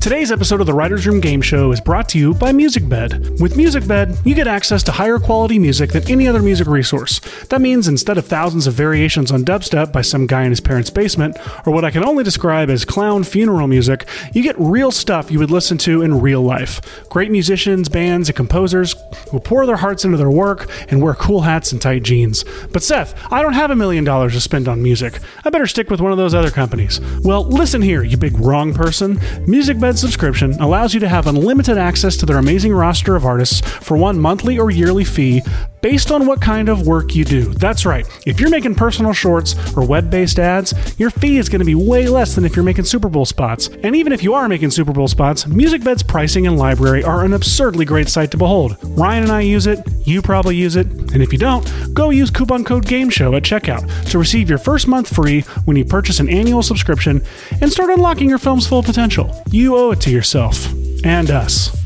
Today's episode of the Writers Room Game Show is brought to you by MusicBed. With MusicBed, you get access to higher quality music than any other music resource. That means instead of thousands of variations on dubstep by some guy in his parents' basement, or what I can only describe as clown funeral music, you get real stuff you would listen to in real life. Great musicians, bands, and composers who pour their hearts into their work and wear cool hats and tight jeans. But Seth, I don't have a million dollars to spend on music. I better stick with one of those other companies. Well, listen here, you big wrong person. MusicBed subscription allows you to have unlimited access to their amazing roster of artists for one monthly or yearly fee based on what kind of work you do. That's right. If you're making personal shorts or web based ads, your fee is going to be way less than if you're making Super Bowl spots. And even if you are making Super Bowl spots, MusicBed's pricing and library are an absurdly great sight to behold. Ryan and I use it, you probably use it, and if you don't, go use coupon code GAMESHOW at checkout to receive your first month free when you purchase an annual subscription and start unlocking your film's full potential. You owe it to yourself and us.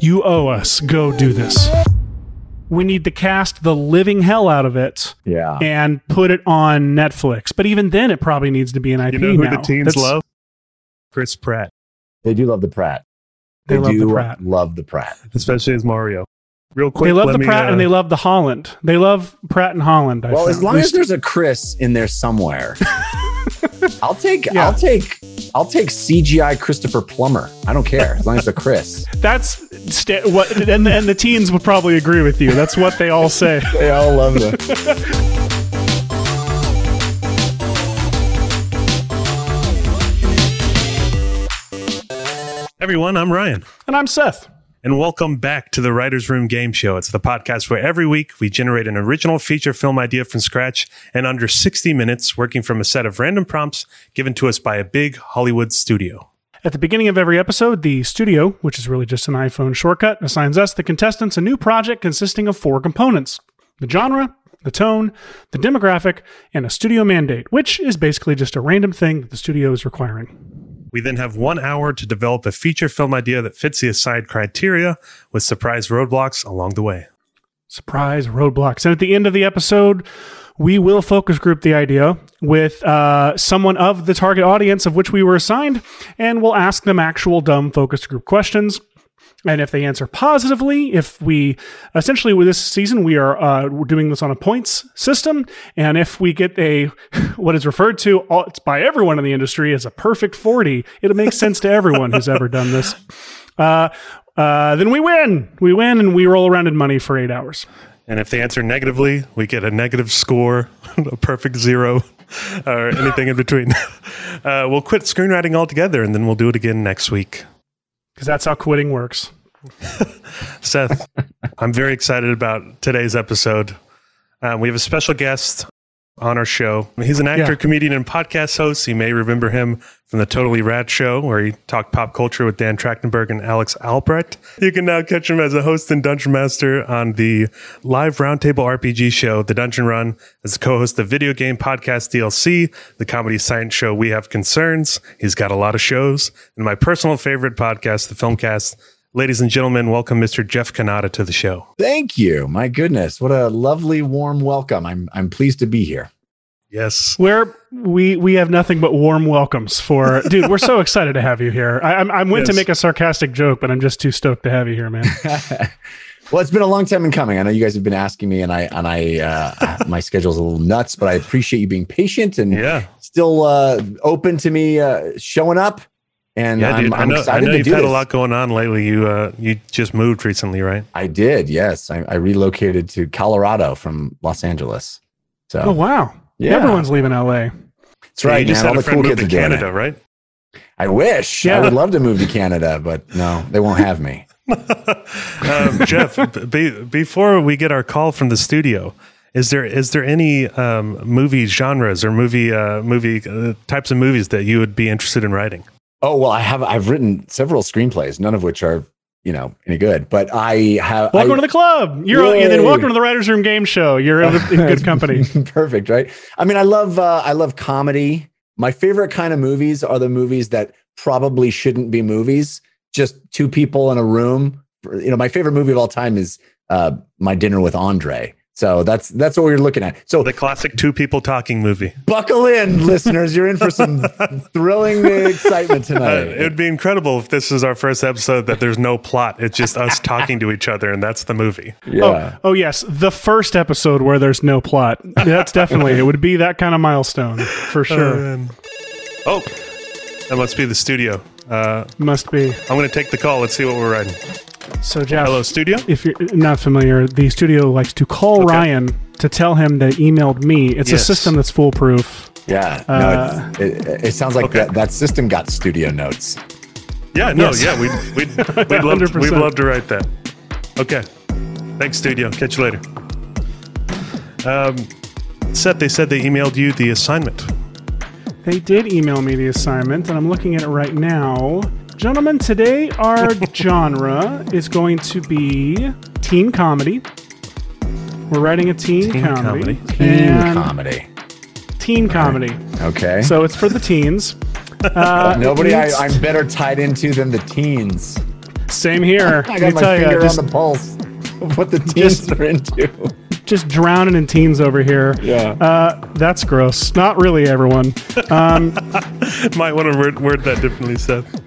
You owe us. Go do this we need to cast the living hell out of it Yeah. and put it on Netflix. But even then, it probably needs to be an IP You know who now. the teens That's- love? Chris Pratt, They do love the Pratt. They love the do Pratt. love the Pratt. especially as Mario. Real quick, They love let the me, Pratt uh, and they love the Holland. They love Pratt and Holland. I well, found. as long as there's a Chris in there somewhere, I'll take. Yeah. I'll take. I'll take CGI Christopher Plummer. I don't care as long as it's a Chris. that's sta- what, and, and the teens would probably agree with you. That's what they all say. They all love the. everyone. I'm Ryan, And I'm Seth. And welcome back to the Writers Room Game Show. It's the podcast where every week we generate an original feature film idea from scratch in under 60 minutes, working from a set of random prompts given to us by a big Hollywood studio. At the beginning of every episode, the studio, which is really just an iPhone shortcut, assigns us, the contestants, a new project consisting of four components the genre, the tone, the demographic, and a studio mandate, which is basically just a random thing that the studio is requiring. We then have one hour to develop a feature film idea that fits the assigned criteria with surprise roadblocks along the way. Surprise roadblocks. And at the end of the episode, we will focus group the idea with uh, someone of the target audience of which we were assigned, and we'll ask them actual dumb focus group questions. And if they answer positively, if we essentially with this season we are uh, doing this on a points system, and if we get a what is referred to all, it's by everyone in the industry as a perfect forty, it'll make sense to everyone who's ever done this. Uh, uh, then we win. We win, and we roll around in money for eight hours. And if they answer negatively, we get a negative score, a perfect zero, or anything in between. Uh, we'll quit screenwriting altogether and then we'll do it again next week. Because that's how quitting works. Seth, I'm very excited about today's episode. Uh, we have a special guest on our show. He's an actor, Yeah. comedian, and podcast host. You may remember him from the Totally Rad Show, where he talked pop culture with Dan Trachtenberg and Alex Albrecht. You can now catch him as a host and dungeon master on the live roundtable RPG show, The Dungeon Run, as a co-host of video game podcast DLC, the comedy science show We Have Concerns. He's got a lot of shows, and my personal favorite podcast, The Filmcast. Ladies and gentlemen, welcome Mr. Jeff Cannata to the show. Thank you. My goodness, what a lovely, warm welcome. I'm. I'm pleased to be here. Yes. Where we we have nothing but warm welcomes for, dude. We're so excited to have you here. I, I'm I went to make a sarcastic joke, but I'm just too stoked to have you here, man. well, it's been a long time in coming. I know you guys have been asking me, and I and I uh, my schedule's a little nuts, but I appreciate you being patient and Yeah. still uh, open to me uh, showing up. And Yeah, I'm, dude. I'm I know, I know to you've do had this. a lot going on lately. You uh, you just moved recently, right? I did. Yes, I, I relocated to Colorado from Los Angeles. So Oh wow, yeah, everyone's leaving LA. that's right, you just man. All had the a friend cool move kids to are doing Canada, it. right? I wish. Yeah. I would love to move to Canada, but no, they won't have me. um, Jeff, be, before we get our call from the studio, is there is there any um, movie genres or movie uh, movie uh, types of movies that you would be interested in writing? Oh well, I have. I've written several screenplays, none of which are you know any good. But I have. Welcome I, to the club. You're and then welcome to the Writers Room Game Show. You're in in good company. Perfect, right? I mean, I love uh, I love comedy. My favorite kind of movies are the movies that probably shouldn't be movies. Just two people in a room. You know, my favorite movie of all time is uh, My Dinner with Andre. So that's that's what we're looking at. So The classic two people talking movie. buckle in, listeners. You're in for some thrilling excitement Uh, tonight. it would be incredible if this is our first episode that there's no plot. It's just us talking to each other, and that's the movie. yeah. Oh, oh yes, the first episode where there's no plot. That's definitely it. Would be that kind of milestone for sure. Um, oh, that must be the studio. Uh, Must be. I'm going to take the call. Let's see what we're writing. So Jeff, Hello, studio. if you're not familiar, the studio likes to call Okay. Ryan to tell him they emailed me. It's a system that's foolproof. Yeah. Uh, no, it, it sounds like Okay. that, that system got studio notes. Yeah, no, Yes. yeah, we'd we'd we'd love, 100%. we'd love to write that. Okay, thanks, studio. Catch you later. Um, Seth, they said they emailed you the assignment. They did email me the assignment, and I'm looking at it right now. Gentlemen, today our genre is going to be teen comedy. We're writing a teen, Teen comedy. comedy. Teen comedy. Teen comedy. Okay. So it's for the teens. Uh, Nobody I, i'm better tied into than the teens. Same here. I got my tell finger you, just, on the pulse of what the teens Just- are into. Just drowning in teens over here. Yeah. Uh, that's gross. Not really, everyone. Um, Might want to word, word that differently, Seth.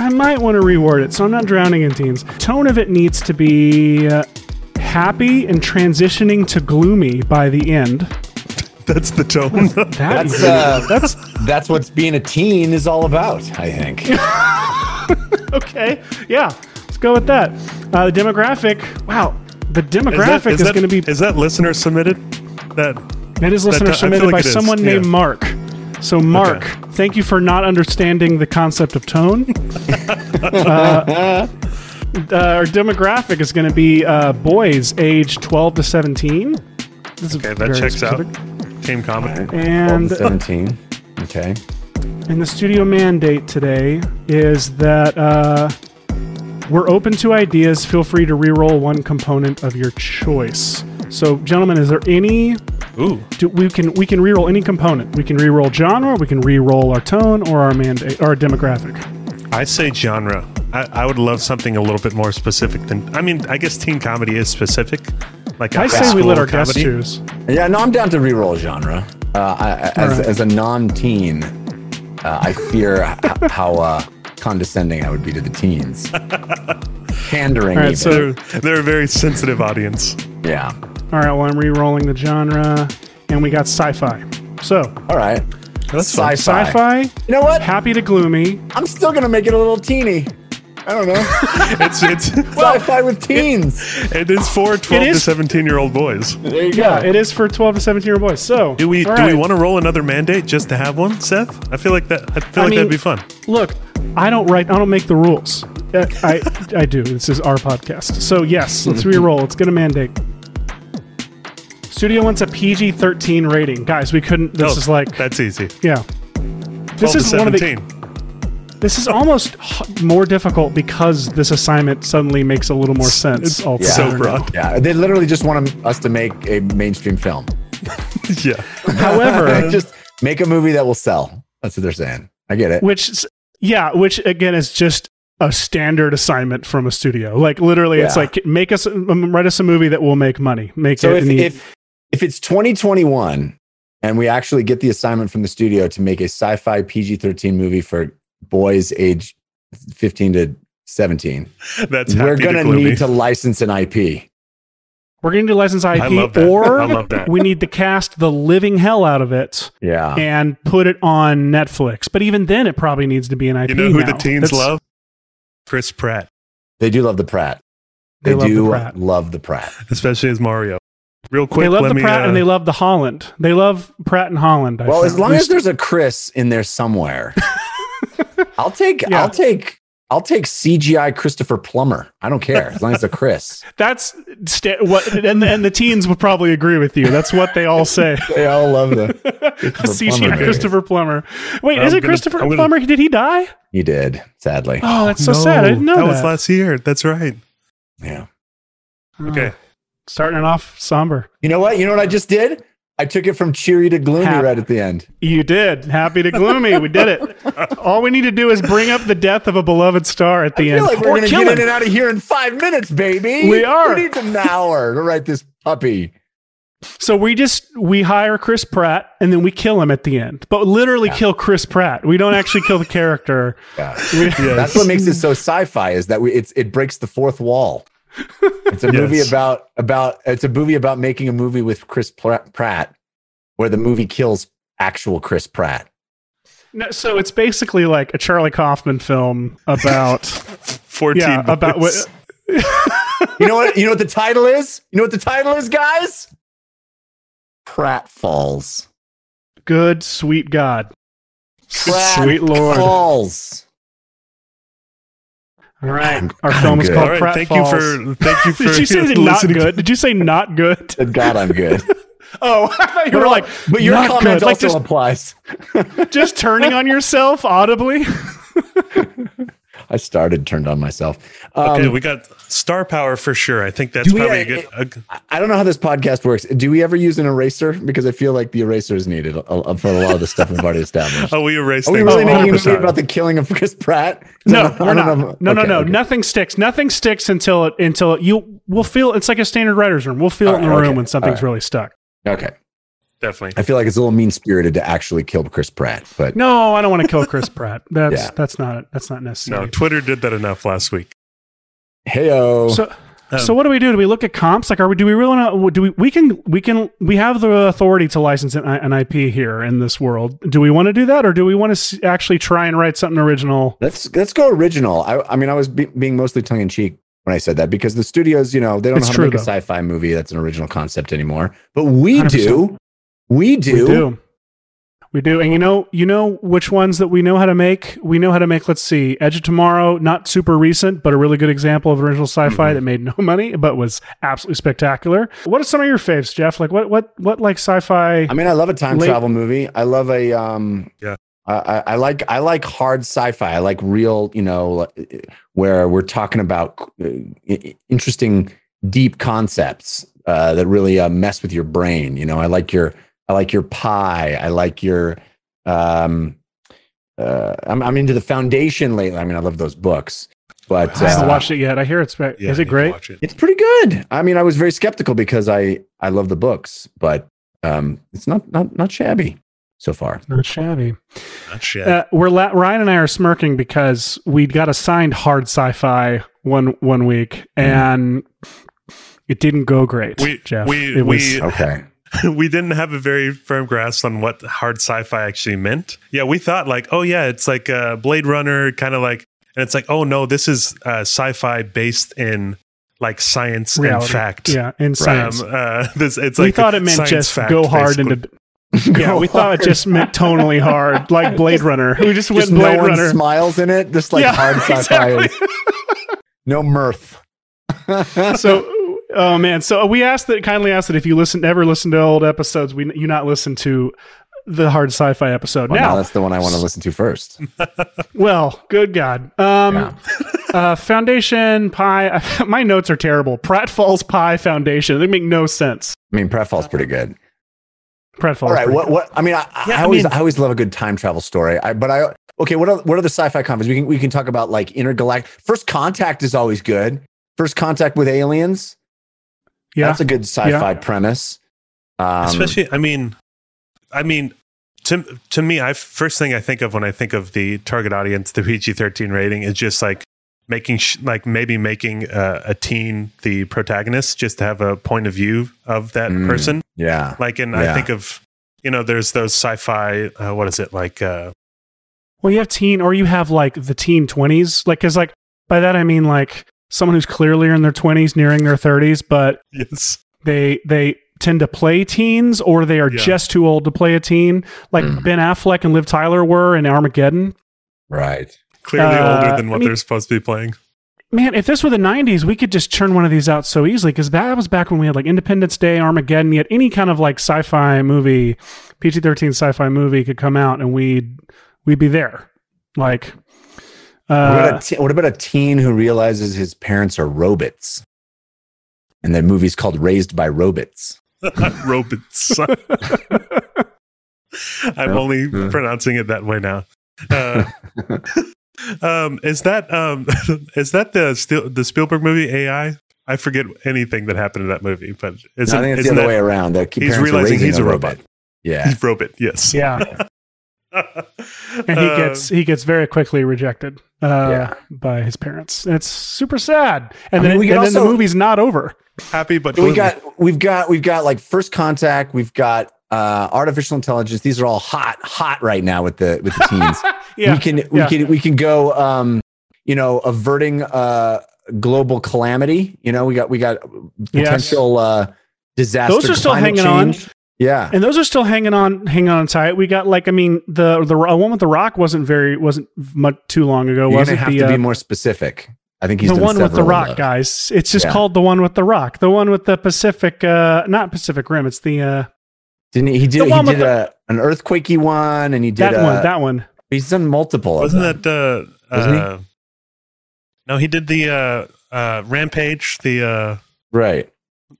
I might want to reword it, so I'm not drowning in teens. Tone of it needs to be uh, happy and transitioning to gloomy by the end. That's the tone. That That's is- uh, that's that's what being a teen is all about. I think. okay. Yeah, let's go with that. Uh, the demographic. Wow, the demographic is, that- going to be. Is that listener submitted? That It is listener I feel submitted like by it is, someone named yeah. Mark. So, Mark, thank you for not understanding the concept of tone. uh, uh, our demographic is going to be uh, boys age 12 to 17. This okay, that checks specific. out. Team comedy. And, 12 to 17. Okay. and the studio mandate today is that uh, we're open to ideas. Feel free to re-roll one component of your choice. So, gentlemen, is there any Ooh, do, we can we can reroll any component. We can reroll genre, we can reroll our tone or our mandate or our demographic. I say genre. I, I would love something a little bit more specific than. I mean, I guess teen comedy is specific. Like I say we let our guests choose. Yeah, no, I'm down to reroll genre. Uh, I, I- as, right. as a non-teen, uh, I fear how uh, condescending I would be to the teens. Pandering, All right, even. so They're, they're a very sensitive audience. yeah. all right, well I'm re-rolling the genre, and we got sci-fi. So All right. That's fun. Sci-fi. sci-fi, You know what? happy to gloomy. I'm still gonna make it a little teeny. I don't know. It's it's Sci-fi with teens. it is for twelve to seventeen year old boys. There you go. Yeah, it is for 12 to 17 year old boys. So Do we all do we want to roll another mandate just to have one, Seth? I feel like that. I feel I like mean- that'd be fun. look? I don't write. I don't make the rules. I I do. This is our podcast. So yes, let's re-roll. Let's get a mandate. Studio wants a PG 13 rating, guys. We couldn't. This Oh, is like that's easy. yeah. This is one of the This is almost h- more difficult because this assignment suddenly makes a little more sense. It's altogether so broad. Yeah, they literally just want 'em- us to make a mainstream film. yeah. However, just make a movie that will sell. That's what they're saying. I get it. which s- yeah, which again is just a standard assignment from a studio. Like literally, it's like make us um, write us a movie that will make money. Make So it. if, in the- if if it's 2021 and we actually get the assignment from the studio to make a sci-fi PG-13 movie for boys age 15 to 17, That's we're going to to need to license an IP. We're going to do license IP, I love that. or I love that. we need to cast the living hell out of it Yeah. and put it on Netflix. But even then, it probably needs to be an IP. You know who the teens That's- love? Chris Pratt, They do love the Pratt. They They, love the do Pratt. love the Pratt. especially as Mario. Real quick, They love let the me. Pratt uh, and they love the Holland. They love Pratt and Holland. I Well, as long as there's a Chris in there somewhere, I'll take Yeah. I'll take I'll take CGI Christopher Plummer. I don't care as long as it's a Chris. That's sta- what, and and the teens would probably agree with you. That's what they all say. They all love the CGI Plummer. Christopher Plummer. Wait, I'm is it gonna- Christopher gonna- Plummer? Did he die? He did, sadly. Oh, that's so no, sad. I didn't know that. was last year. That's right. Yeah. Oh, Okay. starting it off somber. You know what? You know what I just did? I took it from cheery to gloomy Hap- right at the end. You did. Happy to gloomy. We did it. All we need to do is bring up the death of a beloved star at the I feel end. like we're Or gonna get him. in and out of here in five minutes, baby. We are. Who needs an hour to write this puppy? So we just we hire Chris Pratt and then we kill him at the end, but literally kill Chris Pratt. We don't actually kill the character. Yeah. We- That's what makes it so sci-fi is that we, it's it breaks the fourth wall. It's a movie Yes. about about it's a movie about making a movie with Chris Pla- Pratt, where the movie kills actual Chris Pratt. No, so it's basically like a Charlie Kaufman film about 14 yeah about what. You know what? You know what the title is? You know what the title is, guys? Pratt Falls. good sweet God, Pratt sweet Lord. Falls. All right, our I'm film is called All right, Pratt thank Falls. you for thank you for Did you say not listening to- good? Did you say not good? Good God, I'm good. Oh, I thought you were like, but your not comment good. Like also just, applies. just turning on yourself audibly. I started turned on myself. Um, Okay, we got star power for sure. I think that's Do we- probably a good. a- I- I don't know how this podcast works. Do we ever use an eraser? Because I feel like the eraser is needed a- a- for a lot of the stuff we've already established. oh, we erased Are we things. really Oh, making a 100%. movie about the killing of Chris Pratt? No, I don't- I we're don't not. know. No, no, Okay, no. okay. Nothing sticks. Nothing sticks until it until it, you will feel. It's like a standard writer's room. We'll feel it in the Alright, room when something's Alright. really stuck. Okay. Definitely. I feel like it's a little mean spirited to actually kill Chris Pratt, but No, I don't want to kill Chris Pratt. That's Yeah. that's not that's not necessary. No, Twitter did that enough last week. heyo. So, Um, so what do we do? Do we look at comps? Like, are we? Do we really want? Do we? We can. We can. We have the authority to license an, an IP here in this world. Do we want to do that, or do we want to actually try and write something original? let's let's go original. I, I mean, I was be, being mostly tongue in cheek when I said that because the studios, you know, they don't It's know how true, to make though. a sci-fi movie that's an original concept anymore. But we 100%. do. We do. We do. We do. And you know, you know which ones that we know how to make? We know how to make, let's see, Edge of Tomorrow, not super recent, but a really good example of original sci-fi Mhm. that made no money, but was absolutely spectacular. What are some of your faves, Jeff? Like what what what like sci-fi I mean, I love a time Late- travel movie. I love a um. Yeah. I, I, I like I like hard sci-fi. I like real, you know, where we're talking about uh, interesting, deep concepts uh, that really uh, mess with your brain. You know, I like your I like your pie. I like your um. Uh, I'm I'm into the Foundation lately. I mean, I love those books, but I haven't uh, watched it yet. I hear it's Yeah, is it great? it. it's pretty good. I mean, I was very skeptical because I I love the books, but um, it's not not not shabby so far. Not shabby. Not shabby. Uh, we're la- Ryan and I are smirking because we got assigned hard sci-fi one one week and it didn't go great. We- Jeff. we- it was we- Okay. we didn't have a very firm grasp on what hard sci-fi actually meant. Yeah, we thought like, oh yeah, it's like uh, Blade Runner, kind of like, and it's like, oh no, this is uh, sci-fi based in like science reality. and fact. Yeah, in Um, science. uh, this it's we like thought it meant just fact, go hard basically. into. Yeah, we thought it just meant tonally hard, like Blade Runner. We just went Just Blade no one Runner. smiles in it. Just like Yeah, hard sci-fi. exactly. No mirth. so oh man so we asked that kindly asked that if you listen ever listen to old episodes we you not listen to the hard sci-fi episode Well, now now that's the one I want to listen to first. well good god um Yeah. uh foundation pie my notes are terrible Pratt Falls pie foundation they make no sense I mean, Pratfall's pretty good. Pratt Falls. All right. What? What? I mean, I, I Yeah, I always, mean- I always love a good time travel story. I, but I, okay. What are what are the sci-fi conferences? We can we can talk about like intergalactic. First Contact is always good. First Contact with aliens. Yeah That's a good sci-fi premise. Um, Especially, I mean, I mean, to to me, I first thing I think of when I think of the target audience, the PG thirteen rating is just like making sh- like maybe making uh, a teen the protagonist, just to have a point of view of that Mm. person. yeah. Like, and Yeah. I think of you know, there's those sci-fi. Uh, what is it like? Uh, well you have teen or you have like the teen 20s like because like by that i mean like someone who's clearly in their 20s nearing their 30s but yes, they they tend to play teens or they are Yeah. just too old to play a teen like Mm. ben affleck and liv tyler were in armageddon Right. clearly Uh, older than I what mean- they're supposed to be playing. man if this were the 90s we could just churn one of these out so easily because that was back when we had like independence day armageddon yet any kind of like sci-fi movie pg-13 sci-fi movie could come out and we'd we'd be there like what, uh, about a te- what about a teen who realizes his parents are robots? And the movie's called Raised by Robots. Robots. I'm Yeah. only Yeah. pronouncing it that way now. Uh, um, is that um, is that the Stil- the Spielberg movie AI? I forget anything that happened in that movie, but it's No, I think it's the other way around. That he's parents are realizing he's a robot. Yeah. He's robot, yes. Yeah, and he Uh, gets he gets very quickly rejected uh, Yeah. by his parents. And it's super sad. And I then, mean, we and can then the movie's not over. happy, but we got we've got we've got like first contact. We've got uh, artificial intelligence. These are all hot hot right now with the with the teens. yeah, we can we yeah. can we can go um you know averting uh global calamity you know we got we got Yes. potential uh disaster Those are still climate hanging on. Change. yeah and those are still hanging on, hanging on tight. We got like, I mean, the the uh, one with the Rock wasn't very wasn't much too long ago, you're was gonna it? have The to uh, be more specific i think he's the done one with the Rock, those. guys. It's just Yeah. called the one with the Rock. The one with the Pacific, uh not Pacific Rim. It's the uh didn't he he did he one with did a, an earthquakey one and he did that a, one. That one. he's done multiple Wasn't of them. that uh, Wasn't he? uh No, he did the uh uh Rampage, the uh right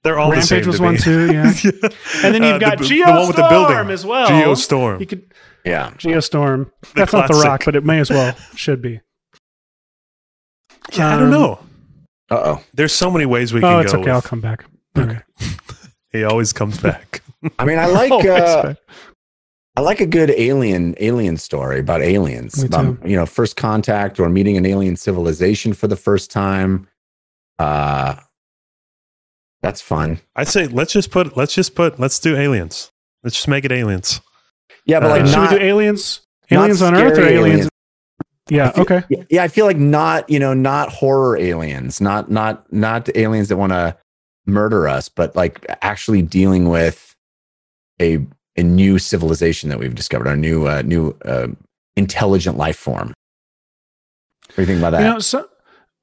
they're all the Rampage same was to one me. too, yeah. And then you've Uh, got the, the one with the building Geostorm as well. Geostorm. You could yeah Geostorm. That's not the. Rock, but it may as well should be. Yeah, I don't Um, know. uh-oh There's so many ways we Oh, can it's go. okay. I'll come back. Okay. He always comes back. i mean i like Always uh. I like a good alien alien story about aliens. Me About, you know, first contact or meeting an alien civilization for the first time. Uh that's fun. I say let's just put let's just put let's do aliens. Let's just make it aliens. Yeah, but Uh, like Should we do aliens? Aliens on Earth or aliens? aliens. Yeah. Feel- Okay. Yeah, yeah, I feel like not, you know, not horror aliens, not not not aliens that want to murder us, but like actually dealing with a a new civilization that we've discovered, a new uh, new uh, intelligent life form. What do you think about that? You know, so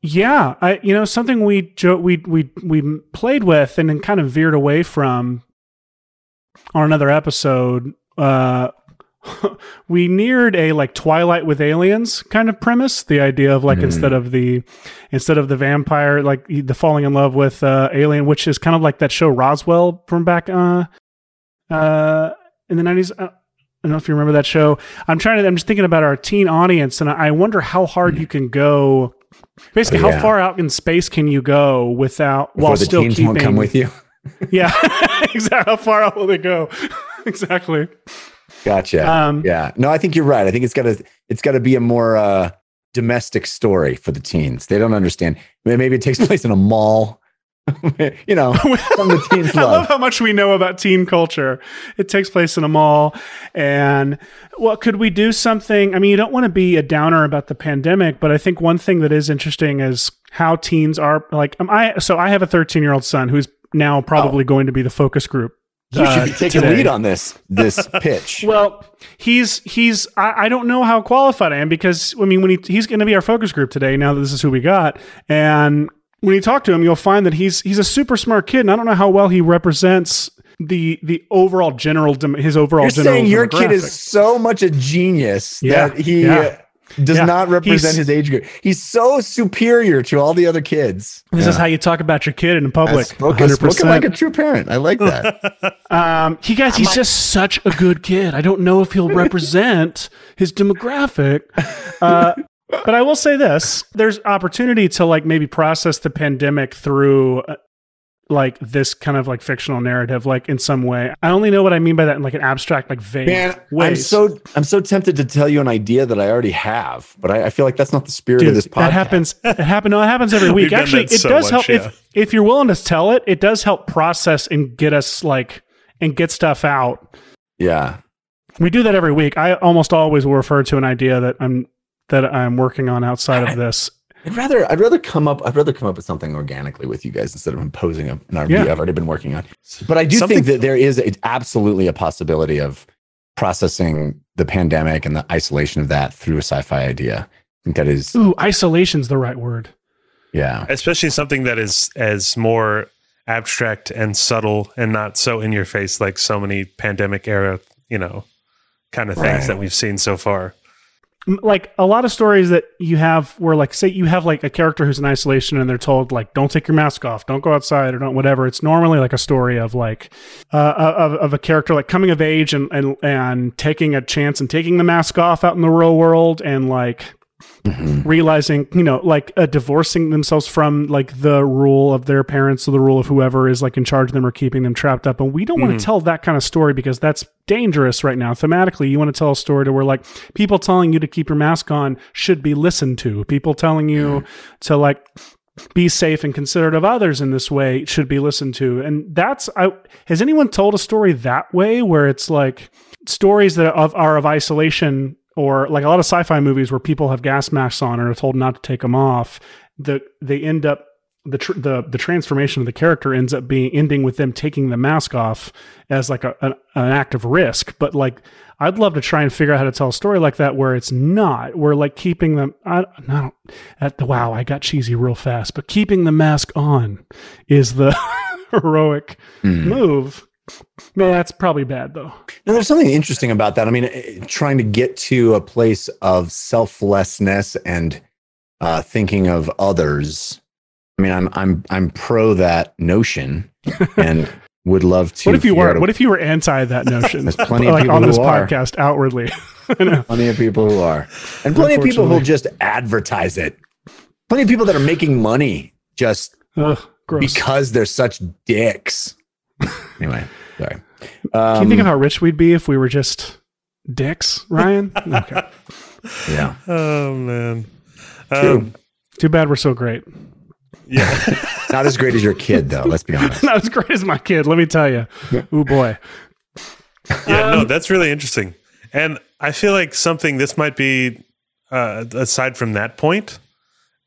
yeah, I you know something we jo- we we we played with and then kind of veered away from on another episode. Uh, we neared a like Twilight with aliens kind of premise. The idea of like Mm. instead of the instead of the vampire, like the falling in love with uh, alien, which is kind of like that show Roswell from back uh uh in the nineties. I don't know if you remember that show. I'm trying to. I'm just thinking about our teen audience, and I wonder how hard you can go. Basically, Oh, how far out in space can you go without Before while the still keeping? won't come with you. Yeah, exactly. How far out will they go? exactly. Gotcha. Um, yeah. No, I think you're right. I think it's gotta it's gotta be a more uh domestic story for the teens. They don't understand. Maybe it takes place in a mall. you know, some of the teens I love how much we know about teen culture. It takes place in a mall. And well, could we do something? I mean, you don't want to be a downer about the pandemic, but I think one thing that is interesting is how teens are like. Um, I so I have a 13 year old son who's now probably going to be the focus group. You should uh, be taking today. lead on this this pitch. Well, he's he's I, I don't know how qualified I am because I mean when he he's going to be our focus group today. Now that this is who we got, and when you talk to him, you'll find that he's he's a super smart kid, and I don't know how well he represents the the overall general dem- his overall You're general. saying your kid is so much a genius Yeah, that he yeah. does Yeah. not represent He's- his age group. He's so superior to all the other kids. This is how you talk about your kid in public. Spoken, Hundred spoken like a true parent. I like that. Um, he guys, he's just such a good kid. I don't know if he'll represent his demographic. Uh, but I will say this: there's opportunity to like maybe process the pandemic through. uh, Like this kind of like fictional narrative, like in some way. I only know what I mean by that in like an abstract, like vague Man, ways. I'm so I'm so tempted to tell you an idea that I already have, but I, I feel like that's not the spirit Dude, of this podcast. that happens. It happen. No, it happens every week. We've Actually, it so does much, help yeah. if if you're willing to tell it. It does help process and get us like and get stuff out. Yeah. We do that every week. I almost always will refer to an idea that I'm that I'm working on outside of this. I'd rather I'd rather come up I'd rather come up with something organically with you guys instead of imposing a, an idea Yeah. I've already been working on. But I do Something- think that there is a, absolutely a possibility of processing the pandemic and the isolation of that through a sci-fi idea. I think that is Ooh, isolation's the right word. yeah. Especially something that is as more abstract and subtle and not so in your face like so many pandemic era, you know, kind of things Right. that we've seen so far. Like a lot of stories that you have where like say you have like a character who's in isolation and they're told like don't take your mask off, don't go outside or don't whatever. It's normally like a story of like uh, of, of a character like coming of age and, and and taking a chance and taking the mask off out in the real world and like Mm-hmm. realizing you know like uh, divorcing themselves from like the rule of their parents or the rule of whoever is like in charge of them or keeping them trapped up. And we don't want to mm-hmm. tell that kind of story because that's dangerous right now. Thematically you want to tell a story to where like people telling you to keep your mask on should be listened to. People telling you mm-hmm. to like be safe and considerate of others in this way should be listened to. And that's I, has anyone told a story that way where it's like stories that of, are of isolation or like a lot of sci-fi movies where people have gas masks on and are told not to take them off the they end up the tr- the the transformation of the character ends up being ending with them taking the mask off as like a, an, an act of risk. But like i'd love to try and figure out how to tell a story like that where it's not where like keeping them i no at the wow i got cheesy real fast but keeping the mask on is the heroic hmm. move no that's probably bad though Now, there's something interesting about that. I mean, eh, trying to get to a place of selflessness and uh, thinking of others. I mean, I'm I'm I'm pro that notion, and would love to. what if you were what if you were anti that notion There's plenty of like people on this who are. podcast outwardly plenty of people who are, and plenty of people who'll just advertise it. Plenty of people that are making money just Ugh, because they're such dicks. Anyway, sorry. Can you think of Um, how rich we'd be if we were just dicks, Ryan? okay. yeah, Oh man. True. Um, Too bad we're so great. yeah. not as great as your kid though. Let's be honest. Not as great as my kid, let me tell you. Oh boy. yeah, Um, no, that's really interesting. And I feel like something this might be uh, aside from that point,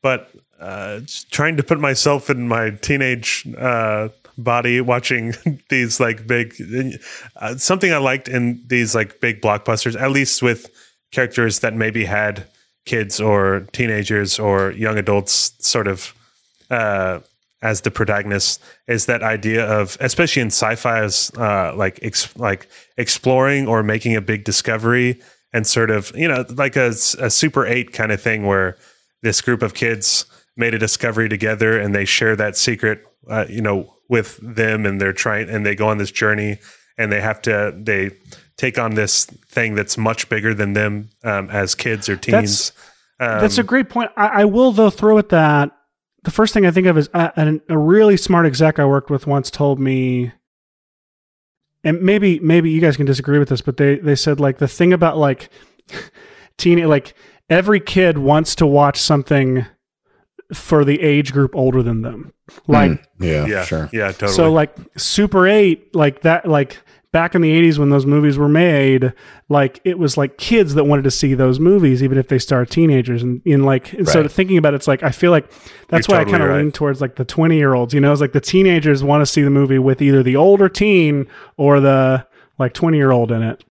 but uh, trying to put myself in my teenage uh, body watching these like big uh, something I liked in these like big blockbusters, at least with characters that maybe had kids or teenagers or young adults sort of uh, as the protagonist is that idea of especially in sci-fi as uh, like ex- like exploring or making a big discovery and sort of you know like a, a super 8 kind of thing where this group of kids made a discovery together and they share that secret uh, you know with them and they're trying and they go on this journey and they have to they take on this thing that's much bigger than them um, as kids or teens um, That's a great point. I, I will, though, throw at that. The first thing I think of is uh, an, a really smart exec I worked with once told me, and maybe maybe you guys can disagree with this, but they they said like the thing about like teen like every kid wants to watch something for the age group older than them, like. Mm, yeah, yeah sure. yeah totally So like Super 8 like that like back in the 80s when those movies were made like it was like kids that wanted to see those movies even if they starred teenagers and in like and so thinking about it, it's like I feel like that's You're why totally I kind of right. lean towards like the 20 year olds you know it's like the teenagers want to see the movie with either the older teen or the like 20 year old in it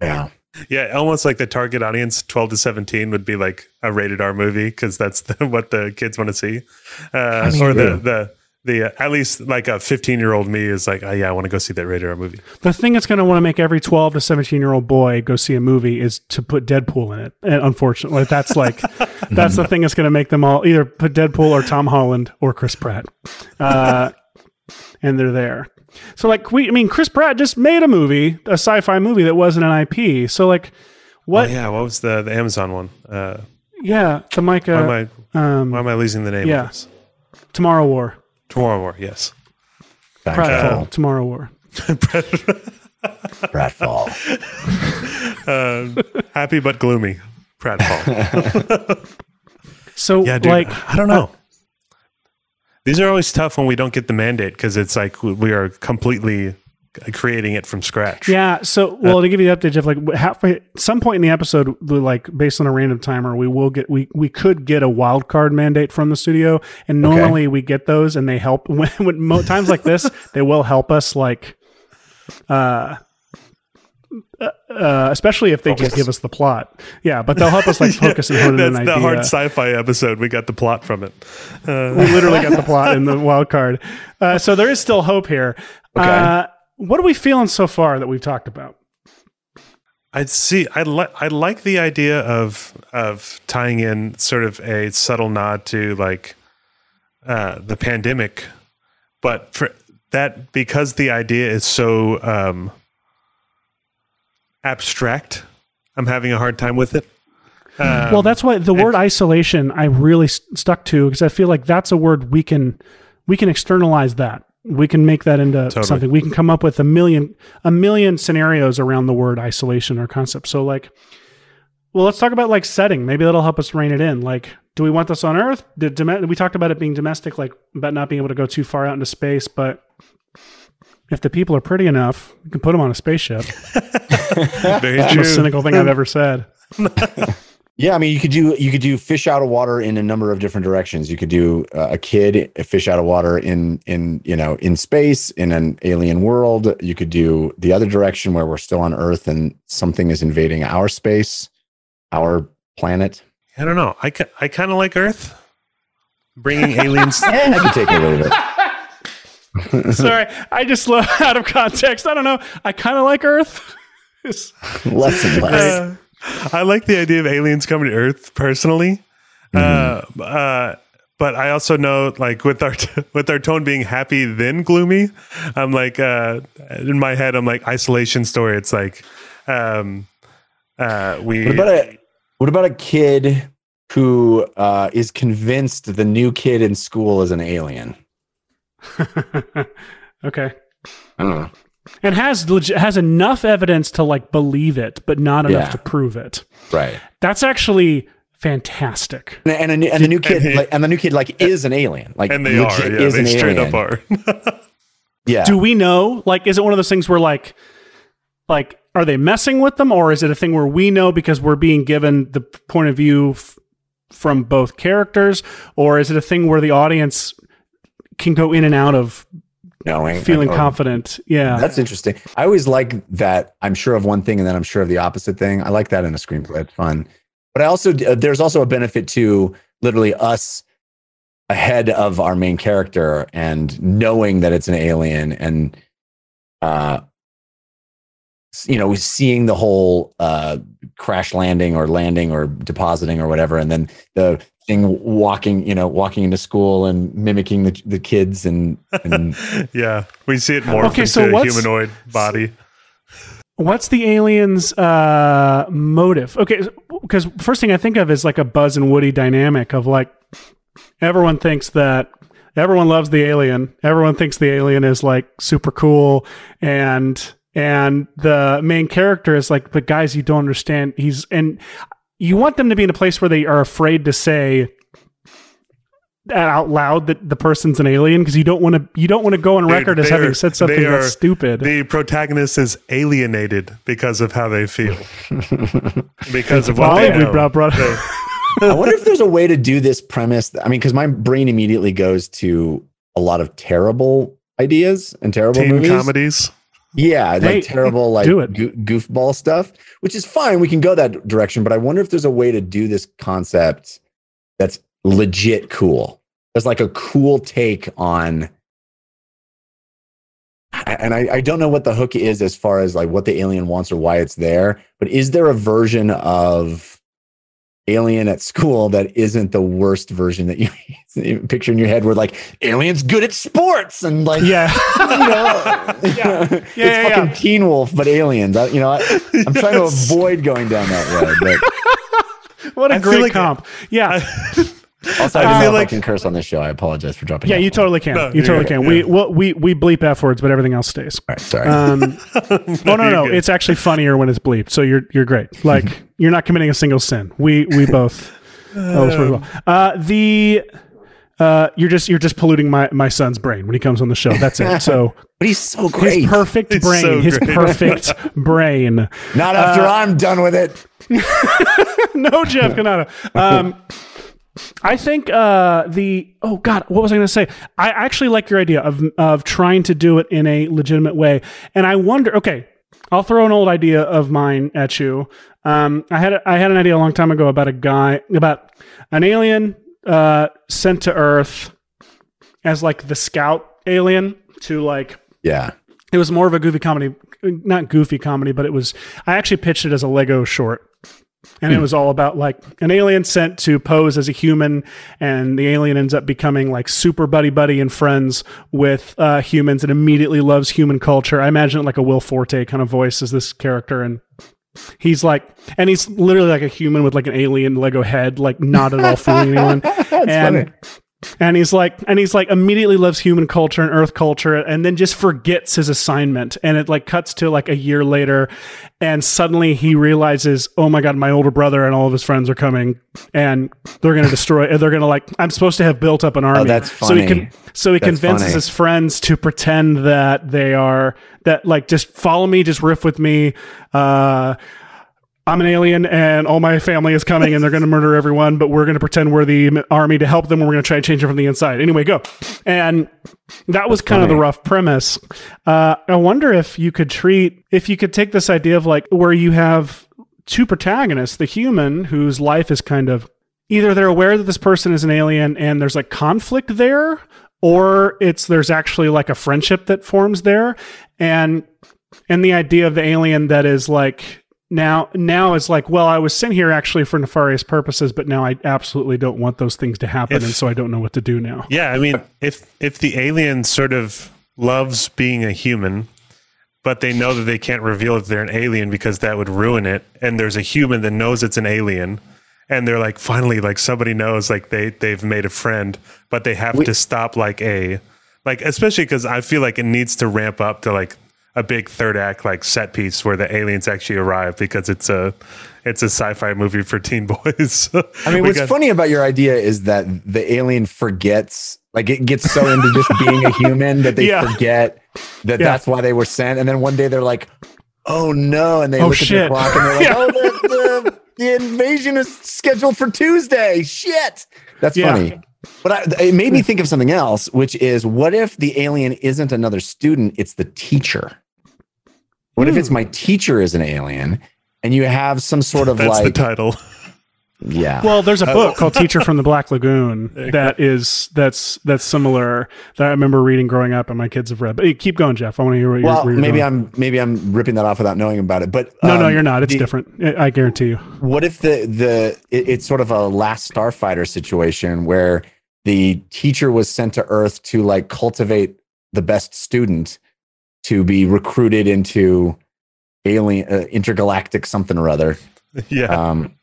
Yeah. Yeah, almost like the target audience, twelve to seventeen, would be like a rated R movie because that's the, what the kids want to see, uh, mean, or the yeah. the the uh, at least like a fifteen year old me is like, oh yeah, I want to go see that rated R movie. the thing that's going to want to make every 12 to 17 year old boy go see a movie is to put Deadpool in it. And unfortunately, that's like, that's the thing that's going to make them all either put Deadpool or Tom Holland or Chris Pratt. Uh, and they're there. So, like, we, I mean, Chris Pratt just made a movie, a sci fi movie that wasn't an IP. So, like, what? Oh, yeah, what was the the Amazon one? Uh, yeah. the why am I why um, am I losing the name yeah. Tomorrow War. Tomorrow War, yes. Pratfall. Tomorrow War. Pratfall. Um, happy but gloomy. Pratfall. So, Yeah, dude. like, I don't know. These are always tough when we don't get the mandate because it's like we are completely creating it from scratch. Yeah. So, well, to give you the update, Jeff, like halfway, some point in the episode, like based on a random timer, we will get we we could get a wild card mandate from the studio, and Okay. normally we get those, and they help when, when mo- times like this, they will help us, like, uh. Uh, especially if they just give us the plot, yeah. But they'll help us like focus and hone in That's the hard sci-fi episode. We got the plot from it. Uh, we literally got the plot in the wild card, uh, so there is still hope here. Okay. Uh, what are we feeling so far that we've talked about? I'd see. I like. I like the idea of of tying in sort of a subtle nod to like uh, the pandemic, but for that because the idea is so um, abstract, I'm having a hard time with it. Um, well, that's why the word isolation I really st- stuck to because I feel like that's a word we can we can externalize that. We can make that into Totally. something. We can come up with a million a million scenarios around the word isolation or concept. So like well, let's talk about like setting. Maybe that'll help us rein it in. Like, do we want this on Earth? Did we talked about it being domestic, like about not being able to go too far out into space, but if the people are pretty enough, you can put them on a spaceship. That's the most cynical thing I've ever said. Yeah, I mean, you could do you could do fish out of water in a number of different directions. You could do uh, a kid a fish out of water in in you know in space in an alien world. You could do the other direction where we're still on Earth and something is invading our space, our planet. I don't know. I, ki- I kind of like Earth. Bringing aliens. And I could take it a little bit. Sorry, I just love out of context. I don't know. I kind of like Earth. Less and less. Uh, I like the idea of aliens coming to Earth personally, uh, uh, but I also know, like with our t- with our tone being happy then gloomy, I'm like uh, in my head, I'm like isolation story. It's like um, uh, we What about a what about a kid who uh, is convinced the new kid in school is an alien? okay, I don't know. and has legit, has enough evidence to like believe it, but not enough Yeah. to prove it. Right. That's actually fantastic. And, and, a, new- and the new kid like, and the new kid like is an alien. Like and they are, yeah, is they an straight alien. up are. Yeah. Do we know? Like, is it one of those things where like, like, are they messing with them, or is it a thing where we know because we're being given the point of view f- from both characters, or is it a thing where the audience can go in and out of knowing feeling confident? Yeah, That's interesting. I always like that. I'm sure of one thing, and then I'm sure of the opposite thing. I like that in a screenplay. It's fun. But I also uh, there's also a benefit to literally us ahead of our main character and knowing that it's an alien and uh you know seeing the whole uh crash landing or landing or depositing or whatever and then the thing walking you know walking into school and mimicking the, the kids and, and yeah, we see it more Okay, into so a what's- humanoid body. What's the alien's uh, motive? Okay, because first thing I think of is like a Buzz and Woody dynamic of like everyone thinks that everyone loves the alien. Everyone thinks the alien is like super cool, and and the main character is like, but guys, you don't understand. He's and you want them to be in a place where they are afraid to say out loud that the person's an alien because you don't want to you don't want to go on Dude, record as they having are- said something they that's are- stupid. The protagonist is alienated because of how they feel, because of what Well, they we know. brought, brought I wonder if there's a way to do this premise. I mean, because my brain immediately goes to a lot of terrible ideas and terrible teen movies. comedies. Yeah, like terrible, like do it. goofball stuff, which is fine. We can go that direction, but I wonder if there's a way to do this concept that's legit cool. There's like a cool take on, and I, I don't know what the hook is as far as like what the alien wants or why it's there, but is there a version of alien at school that isn't the worst version that you picture in your head where like aliens good at sports and like yeah. you know, Yeah. it's yeah, fucking yeah. Teen Wolf, but aliens. I, you know, I, I'm trying to avoid going down that road. But What a I feel great like- comp. Yeah. Also, I I, feel feel like like- I can curse on this show. I apologize for dropping. yeah, you totally can. No, you totally can. yeah. We, well, we we bleep F words, but everything else stays. All right, sorry. Um, oh no, you're no, it's actually funnier when it's bleeped. So you're you're great. Like you're not committing a single sin. We we both. Oh, it's well. Uh, the uh, you're just you're just polluting my my son's brain when he comes on the show. That's it. So but he's so great. his perfect He's brain, so his great. perfect brain. Not after uh, I'm done with it. no, Jeff Cannata. Um, I think uh, the oh god, what was I going to say? I actually like your idea of of trying to do it in a legitimate way, and I wonder. Okay, I'll throw an old idea of mine at you. Um, I had a, I had an idea a long time ago about a guy about an alien uh, sent to Earth as like the scout alien to like Yeah. it was more of a goofy comedy not goofy comedy but it was i actually pitched it as a lego short and it was all about like an alien sent to pose as a human and the alien ends up becoming like super buddy buddy and friends with uh, humans and immediately loves human culture i imagine it like a will forte kind of voice as this character and he's like, and he's literally like a human with like an alien Lego head, like not at all fooling anyone. and funny. And he's like, and he's like immediately loves human culture and Earth culture, and then just forgets his assignment. And it like cuts to like a year later, and suddenly he realizes, oh my god, my older brother and all of his friends are coming, and they're gonna destroy. and They're gonna like, I'm supposed to have built up an army. Oh, that's So he funny. can, so he That's convinces funny. his friends to pretend that they are that like just follow me, just riff with me. Uh, I'm an alien and all my family is coming and they're going to murder everyone, but we're going to pretend we're the army to help them. And we're going to try to change it from the inside. Anyway, go. And that was kind of the rough premise. Uh, I wonder if you could treat, if you could take this idea of like where you have two protagonists, the human whose life is kind of either they're aware that this person is an alien and there's like conflict there, or it's there's actually like a friendship that forms there. And and the idea of the alien that is like now now it's like well i was sent here actually for nefarious purposes but now i absolutely don't want those things to happen If- and so i don't know what to do now. Yeah, I mean, if if the alien sort of loves being a human, but they know that they can't reveal that they're an alien because that would ruin it, and there's a human that knows it's an alien, and they're like, finally, like somebody knows, like they they've made a friend, but they have to stop like a. Like especially because I feel like it needs to ramp up to like a big third act like set piece where the aliens actually arrive because it's a it's a sci-fi movie for teen boys. I mean, what's got- funny about your idea is that the alien forgets, like it gets so into just being a human that they Yeah. forget that Yeah. that's why they were sent. And then one day they're like, oh no. And they Oh, look at the clock and they're like, Yeah. oh, the, the, invasion is scheduled for Tuesday. Shit. That's funny. But I, it made me think of something else, which is what if the alien isn't another student, it's the teacher? What if it's my teacher is an alien and you have some sort of That's the like, title. yeah. well there's Uh, a book called teacher from the black lagoon that is that's that's similar that i remember reading growing up and my kids have read but hey, keep going jeff i want to hear what you're, Well, you're maybe going. I'm maybe I'm ripping that off without knowing about it. But no no um, you're not it's the- different I- i guarantee you What if the the it, it's sort of a last starfighter situation where the teacher was sent to Earth to like cultivate the best student to be recruited into alien uh, intergalactic something or other. yeah. Um,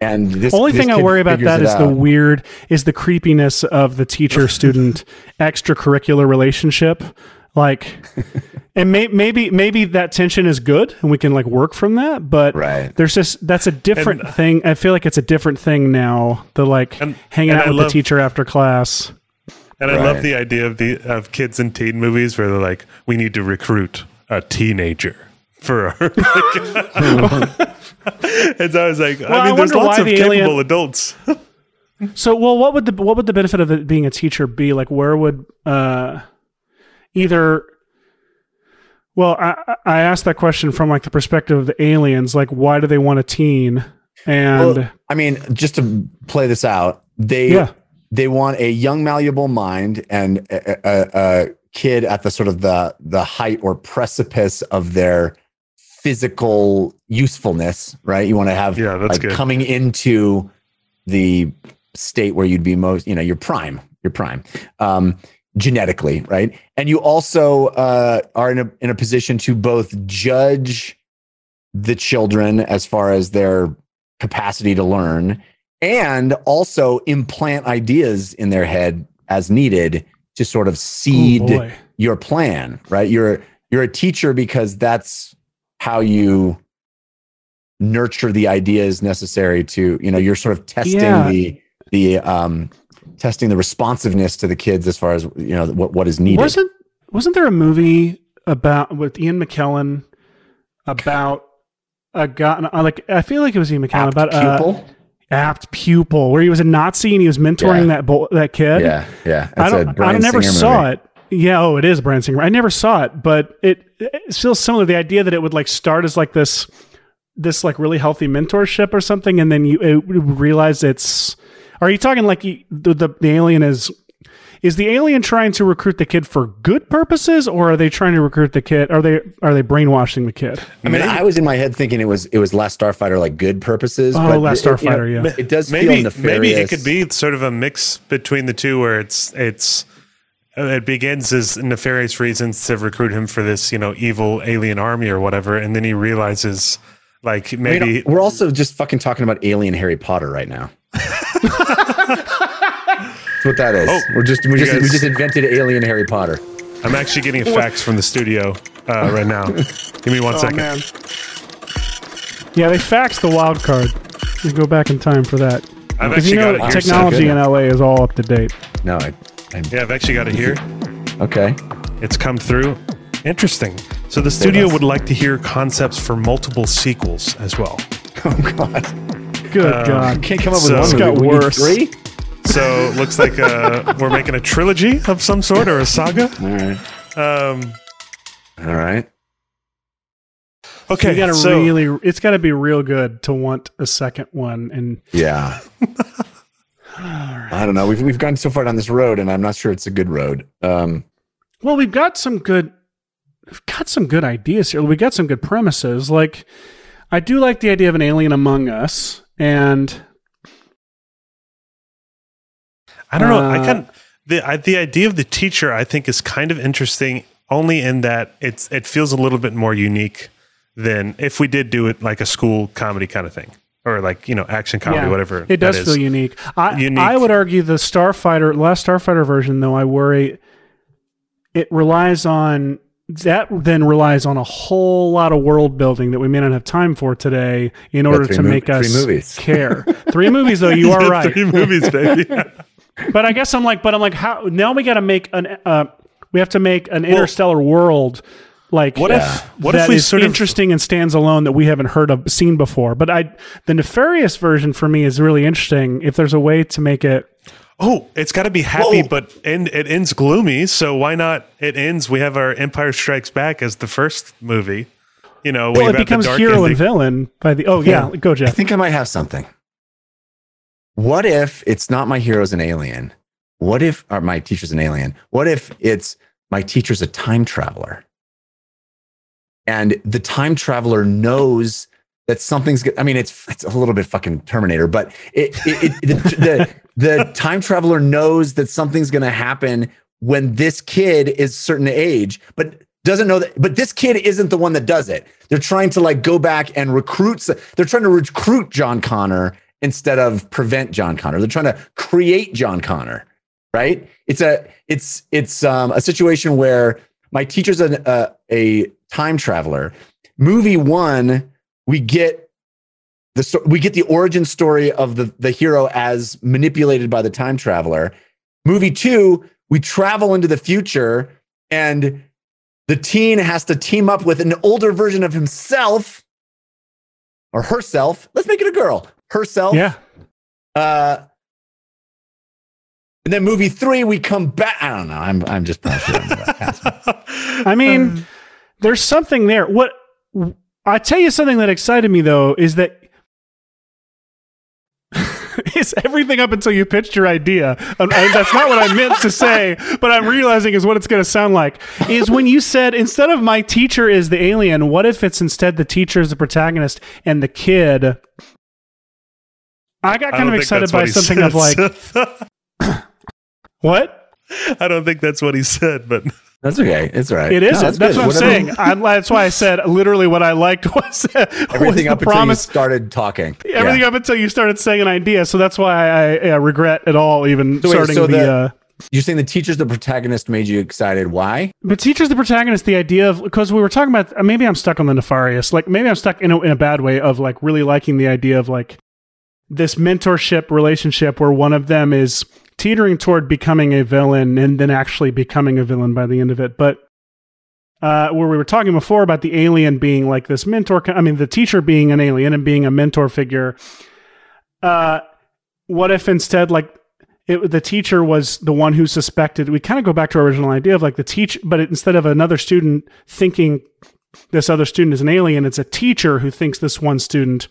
and this the only this thing I worry about that is that it is the weird is the creepiness of the teacher student extracurricular relationship. Like, and may, maybe maybe that tension is good and we can like work from that. But right. there's just that's a different And- thing. I feel like it's a different thing now. The like And- hanging and out I with the teacher after class. And I love the idea of the of kids in teen movies where they're like, we need to recruit a teenager for our. and so I was like, Well, I I mean, there's lots of the capable alien- adults. So, well, what would the what would the benefit of it being a teacher be? Like, where would uh, either? Well, I I asked that question from like the perspective of the aliens. Like, why do they want a teen? And Well, I mean, just to play this out, they Yeah. They want a young, malleable mind and a, a, a kid at the sort of the the height or precipice of their physical usefulness. Right? You want to have Yeah, that's like good. coming into the state where you'd be most, you know, your prime, your prime. Um, genetically, right? And you also uh, are in a in a position to both judge the children as far as their capacity to learn and also implant ideas in their head as needed to sort of oh seed boy, your plan right you're you're a teacher because that's how you nurture the ideas necessary to you know you're sort of testing Yeah. the the um testing the responsiveness to the kids as far as you know what what is needed wasn't wasn't there a movie about with Ian McKellen about a guy? Like, I feel like it was Ian McKellen Apt about uh, pupil apt pupil, where he was a Nazi and he was mentoring Yeah. that bo- that kid. yeah yeah I That's don't. I never Singer saw movie. it. Yeah. Oh, it is Bryan Singer. I never saw it, but it, it feels similar. The idea that it would like start as like this, this like really healthy mentorship or something, and then you it, realize it's. Are you talking like you, the, the the alien is? Is the alien trying to recruit the kid for good purposes, or are they trying to recruit the kid? Are they are they brainwashing the kid? I mean, Maybe- I was in my head thinking it was it was Last Starfighter like good purposes. Oh, but Last it- it, you know, Starfighter, yeah. It does maybe feel nefarious. maybe it could be sort of a mix between the two where it's it's uh, it begins as nefarious reasons to recruit him for this you know evil alien army or whatever and then he realizes Like I mean, maybe we're also just fucking talking about Alien Harry Potter right now. That's what that is. Oh, we're just we you just we just invented Alien Harry Potter. I'm actually getting a fax from the studio uh, right now. Give me one Oh second. man. Yeah, they faxed the wild card. You go back in time for that. I've actually you know got it here. technology good. in LA is all up to date. No, I, I Yeah, I've actually got it here. okay. It's come through. Interesting. So the studio would like to hear concepts for multiple sequels as well. Oh god, Good Um, God. can't come up with So- one. It's got movie. We need worse. Three. So looks like uh, we're making a trilogy of some sort or a saga. All right. Um, All right. okay, you gotta so really it's gotta be real good to want a second one and Yeah. I don't know. We've we've gone so far down this road, and I'm not sure it's a good road. Um, well we've got some good we've got some good ideas here we got some good premises like i do like the idea of an alien among us and I don't know. I uh, can the I, the idea of the teacher I think is kind of interesting, only in that it's it feels a little bit more unique than if we did do it like a school comedy kind of thing, or like you know action comedy, Yeah, whatever. it does that feel unique I, Unique. I would argue the starfighter last starfighter version though i worry it relies on that then relies on a whole lot of world building that we may not have time for today in order to mo- make three us movies. care three movies though you are right Three movies, baby. but I guess I'm like, but I'm like, how now we got to make an, uh, we have to make an interstellar world like What if- what if that we is sort of- interesting and stands alone that we haven't heard of seen before. But I, the nefarious version for me is really interesting. If there's a way to make it, Oh, it's got to be happy, Whoa. but end, it ends gloomy. So why not? It ends. We have our Empire Strikes Back as the first movie. You know, well, it got the becomes dark hero and villain by the. Oh yeah, go Jeff. I think I might have something. What if it's not my hero's an alien? What if or my teacher's an alien? What if it's my teacher's a time traveler? And the time traveler knows that something's good. I mean, it's it's a little bit fucking Terminator, but it, it, it the, the the time traveler knows that something's going to happen when this kid is certain age, but doesn't know that. But this kid isn't the one that does it. They're trying to like go back and recruit. They're trying to recruit John Connor instead of prevent John Connor. They're trying to create John Connor. Right? It's a it's it's um, a situation where my teacher's an, uh, a time traveler. Movie one, we get the we get the origin story of the the hero as manipulated by the time traveler. Movie two, we travel into the future and the teen has to team up with an older version of himself or herself. Let's make it a girl. Herself. Yeah, Uh, and then movie three, we come back. I don't know. I'm I'm just bullshitting. I Um, mean, there's something there. What I tell you, something that excited me though is that. It's everything up until you pitched your idea. And, and that's not what I meant to say, but I'm realizing is what it's going to sound like. Is when you said instead of my teacher is the alien, what if it's instead the teacher is the protagonist and the kid? I got kind don't of excited by what he something of said. like what? I don't think that's what he said, but That's okay. It's all right. It No, isn't. that's what I'm Whatever- saying. I'm, that's why I said literally what I liked was, was Everything the up until you started talking. Everything Yeah. up until you started saying an idea. So that's why I, I regret at all even So wait, starting so the. the- uh, You're saying the teacher's the protagonist made you excited. Why? but teacher's the protagonist. The idea of because we were talking about uh, maybe I'm stuck on the nefarious. Like maybe I'm stuck in a, in a bad way of like really liking the idea of like this mentorship relationship where one of them is teetering toward becoming a villain and then actually becoming a villain by the end of it. But uh, where we were talking before about the alien being like this mentor, I mean, the teacher being an alien and being a mentor figure. Uh, what if instead, like, it, the teacher was the one who suspected? We kind of go back to our original idea of like the teach, but it, instead of another student thinking this other student is an alien, it's a teacher who thinks this one student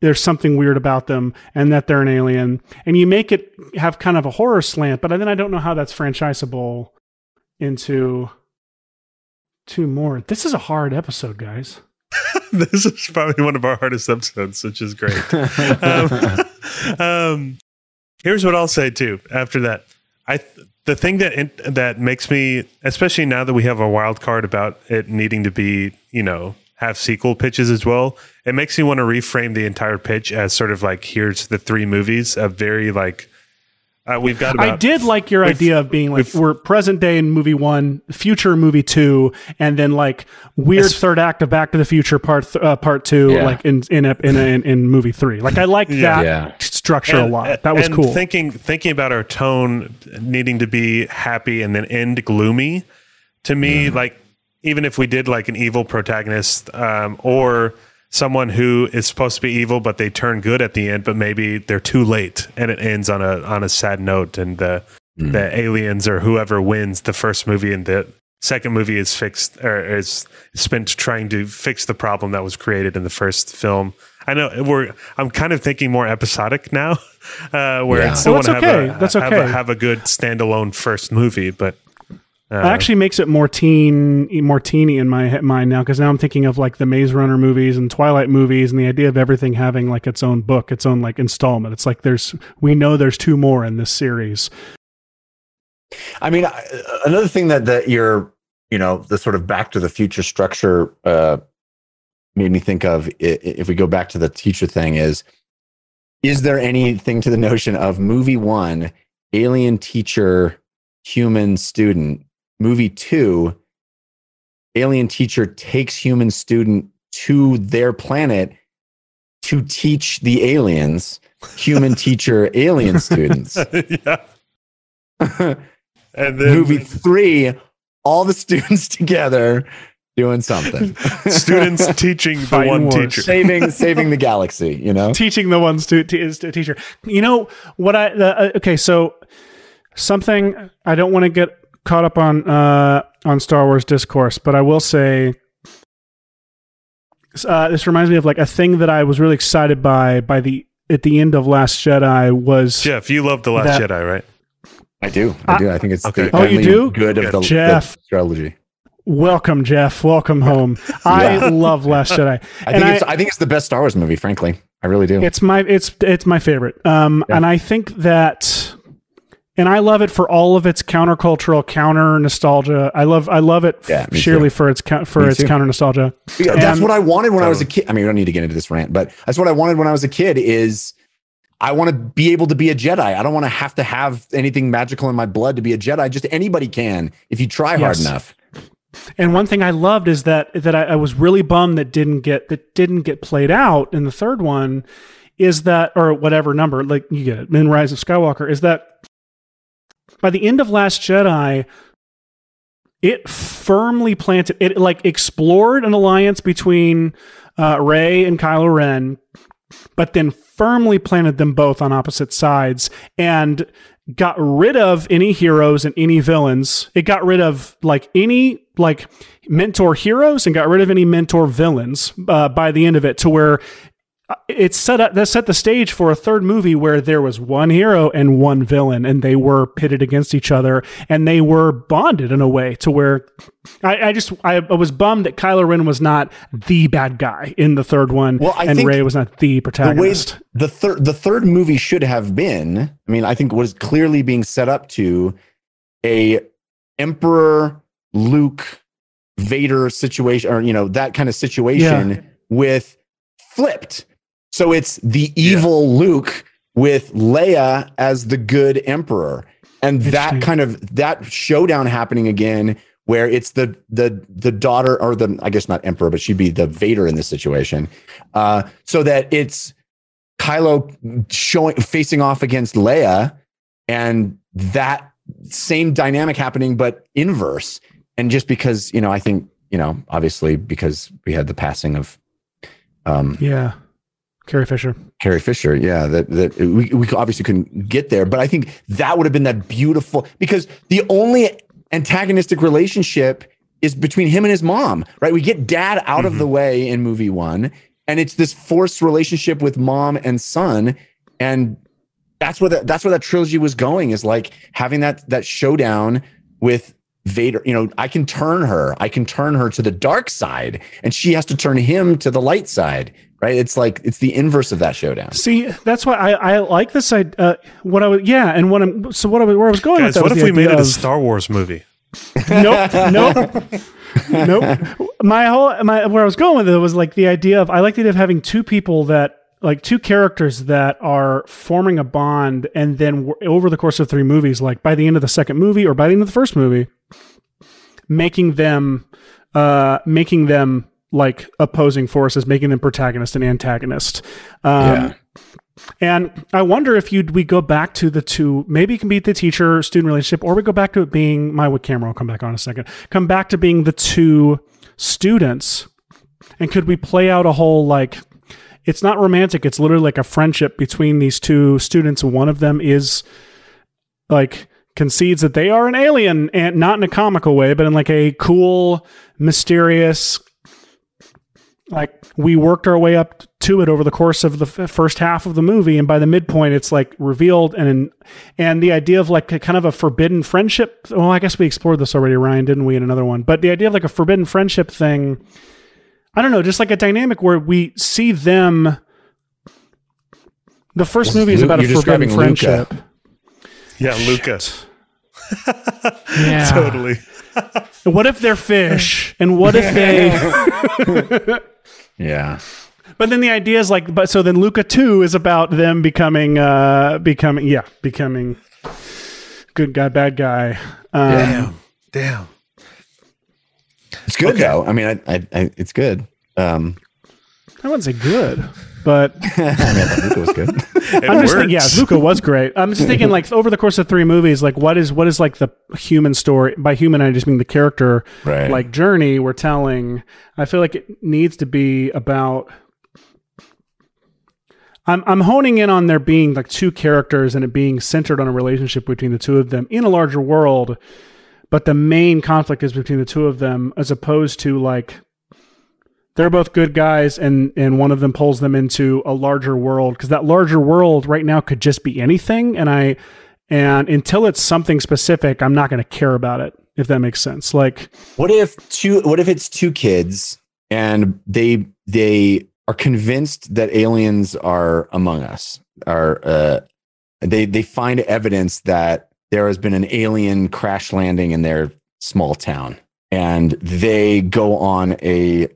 there's something weird about them and that they're an alien and you make it have kind of a horror slant but then i don't know how that's franchisable into two more this is a hard episode guys this is probably one of our hardest episodes, which is great. um, um, here's what I'll say too. After that, I th- the thing that in, that makes me, especially now that we have a wild card about it needing to be, you know, have sequel pitches as well. It makes me want to reframe the entire pitch as sort of like here's the three movies, a very like uh, we've got. About, I did like your idea of being like we're present day in movie one, future movie two, and then like weird third act of Back to the Future part th- uh, part two, Yeah. like in in, a, in, a, in in movie three. Like I liked that Yeah. structure a lot. That was and cool. Thinking thinking about our tone needing to be happy and then end gloomy. To me, Mm-hmm. like even if we did like an evil protagonist um, or someone who is supposed to be evil but they turn good at the end, but maybe they're too late and it ends on a on a sad note and the Mm. the aliens or whoever wins the first movie and the second movie is fixed or is spent trying to fix the problem that was created in the first film. I know we're. I'm kind of thinking more episodic now, uh, where Yeah. I still Well, want to that's have, okay. a, That's have, a, okay. have a good standalone first movie. But uh, It actually makes it more teen, more teeny in my mind now because now I'm thinking of like the Maze Runner movies and Twilight movies and the idea of everything having like its own book, its own like installment. It's like there's we know there's two more in this series. I mean, I- another thing that that you're, you know, the sort of Back to the Future structure uh, made me think of. If we go back to the teacher thing, is is there anything to the notion of movie one, alien teacher, human student, movie two, alien teacher takes human student to their planet to teach the aliens, human teacher, alien students. yeah, and then movie three, all the students together doing something, students teaching the Fighting one wars. teacher. saving saving the galaxy. You know, teaching the ones to, to is to teacher. You know what I uh, okay, so something I don't want to get caught up on uh on Star Wars discourse, but I will say uh, this reminds me of like a thing that I was really excited by by the at the end of Last Jedi was Jeff, you love the Last That- Jedi, right? I do, I do. I think it's Okay. the Oh, you do? good of the, Jeff. the trilogy. welcome Jeff, welcome home. I love Last Jedi. I think it's I- I think it's the best Star Wars movie. Frankly, I really do. It's my it's it's my favorite. Um, Yeah. and I think that, and I love it for all of its countercultural, counter nostalgia. I love I love it Yeah, me sheerly too. for its for Me its too. counter nostalgia. Yeah, that's what I wanted when I was a kid. I mean, we don't need to get into this rant, but that's what I wanted when I was a kid. Is I want to be able to be a Jedi. I don't want to have to have anything magical in my blood to be a Jedi. Just anybody can if you try hard enough. And one thing I loved is that that I, I was really bummed that didn't get that didn't get played out in the third one. Is that or whatever number like you get it in Rise of Skywalker? Is that by the end of Last Jedi, it firmly planted it like explored an alliance between uh, Rey and Kylo Ren, but then firmly planted them both on opposite sides and got rid of any heroes and any villains. It got rid of like any like mentor heroes and got rid of any mentor villains uh, by the end of it to where it set up that set the stage for a third movie where there was one hero and one villain and they were pitted against each other and they were bonded in a way to where I, I just I, was bummed that Kylo Ren was not the bad guy in the third one Well, I and think Rey was not the the protagonist. the third the third movie should have been i mean i think was clearly being set up to a emperor luke vader situation or you know that kind of situation with flipped so it's the evil luke with leia as the good emperor. And that kind of that showdown happening again where it's the the the daughter or the i guess not emperor but she'd be the vader in this situation. Uh so that it's Kylo showing facing off against Leia and that same dynamic happening but inverse. And just because you know I think you know obviously because we had the passing of um Yeah. Carrie Fisher. Carrie Fisher yeah that that we we obviously couldn't get there but I think that would have been that beautiful because the only antagonistic relationship is between him and his mom right we get dad out of Mhm. the way in movie 1 and it's this forced relationship with mom and son and that's where that that's where that trilogy was going is like having that that showdown with Vader you know I can turn her I can turn her to the dark side and she has to turn him to the light side right it's like it's the inverse of that showdown See, that's why I, I like this. I uh, what I was yeah, and what I'm so what I was, where I was going with Guys, that what was if the we made idea it a of- Star Wars movie? nope, nope, nope. My whole my where I was going with it was like the idea of I like the idea of having two people that like two characters that are forming a bond, and then w- over the course of three movies, like by the end of the second movie or by the end of the first movie, making them, uh, making them like opposing forces, making them protagonist and antagonist. Um, Yeah. and I wonder if you'd we go back to the two. Maybe it can be the teacher student relationship, or we go back to it being my with camera. I'll come back on in a second. Come back to being the two students, and could we play out a whole like? It's not romantic. It's literally like a friendship between these two students. One of them is like concedes that they are an alien, and not in a comical way, but in like a cool, mysterious, like we worked our way up to it over the course of the f- first half of the movie and by the midpoint it's like revealed and and the idea of like a kind of a forbidden friendship well i guess we explored this already ryan didn't we in another one? But the idea of like a forbidden friendship thing i don't know just like a dynamic where we see them the first movie is about a forbidden describing Luca. friendship. Yeah, lucas yeah. Totally. What if they're fish? And what if they Yeah. But then the idea is like, but so then Luca two is about them becoming, uh, becoming, yeah, becoming good guy, bad guy. Um, Damn. Damn. It's good Okay. though. I mean, I, I, I, it's good. Um, I wouldn't say good, but I mean, I thought Luca was good. I'm just works. thinking, yeah, Luca was great. I'm just thinking like over the course of three movies, like what is what is like the human story? By human, I just mean the character Right. like journey we're telling. I feel like it needs to be about. I'm I'm honing in on there being like two characters and it being centered on a relationship between the two of them in a larger world, but the main conflict is between the two of them as opposed to like they're both good guys and and one of them pulls them into a larger world because that larger world right now could just be anything and I and until it's something specific, I'm not going to care about it if that makes sense. Like What if two? What if it's two kids and they they are convinced that aliens are among us? Are uh, they they find evidence that there has been an alien crash landing in their small town, and they go on a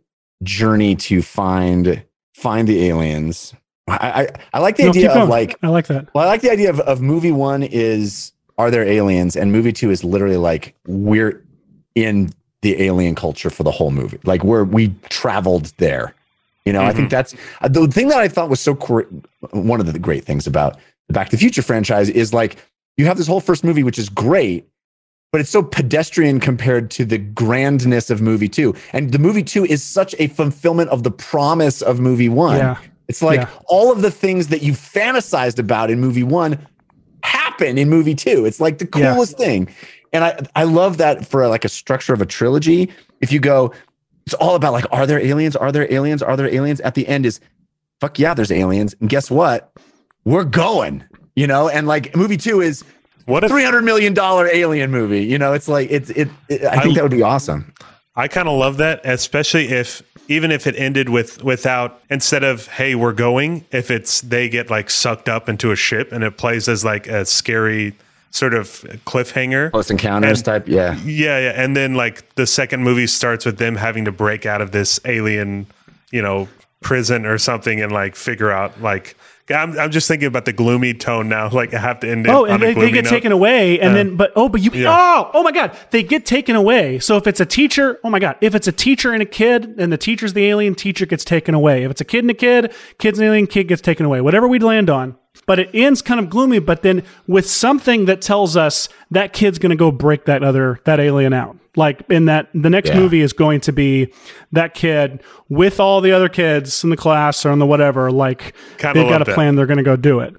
journey to find find the aliens. I I, I like the No, idea of going. like I like that. well, I like the idea of, of movie one is are there aliens, and movie two is literally like we're in the alien culture for the whole movie. Like we're we traveled there. You know, I think that's uh, the thing that I thought was so cor- one of the great things about the Back to the Future franchise is like you have this whole first movie, which is great, but it's so pedestrian compared to the grandness of movie two. And the movie two is such a fulfillment of the promise of movie one. Yeah. It's like Yeah. all of the things that you fantasized about in movie one happen in movie two. It's like the Yeah. coolest thing. And I, I love that for like a structure of a trilogy. If you go, it's all about like, are there aliens? Are there aliens? Are there aliens? At the end is, fuck yeah, there's aliens. And guess what? We're going, you know? And like movie two is What if $300 million alien movie. You know, it's like, it's, it, it I think I- that would be awesome. I kind of love that, especially if even if it ended with without instead of hey we're going, if it's they get like sucked up into a ship and it plays as like a scary sort of cliffhanger. Close encounters And- type. Yeah. Yeah, yeah, and then like the second movie starts with them having to break out of this alien, you know, prison or something and like figure out like I'm, I'm just thinking about the gloomy tone now. Like I have to end it. Oh, on and they, they get note. taken away, and then but oh, but you Yeah. oh oh my god, they get taken away. So if it's a teacher, oh my god, if it's a teacher and a kid, and the teacher's the alien, teacher gets taken away. If it's a kid and a kid, kid's an alien, kid gets taken away. Whatever we land on. But it ends kind of gloomy, but then with something that tells us that kid's going to go break that other that alien out. Like in that the next Yeah. movie is going to be that kid with all the other kids in the class or in the whatever. Like Kinda they've got a that. plan, they're going to go do it.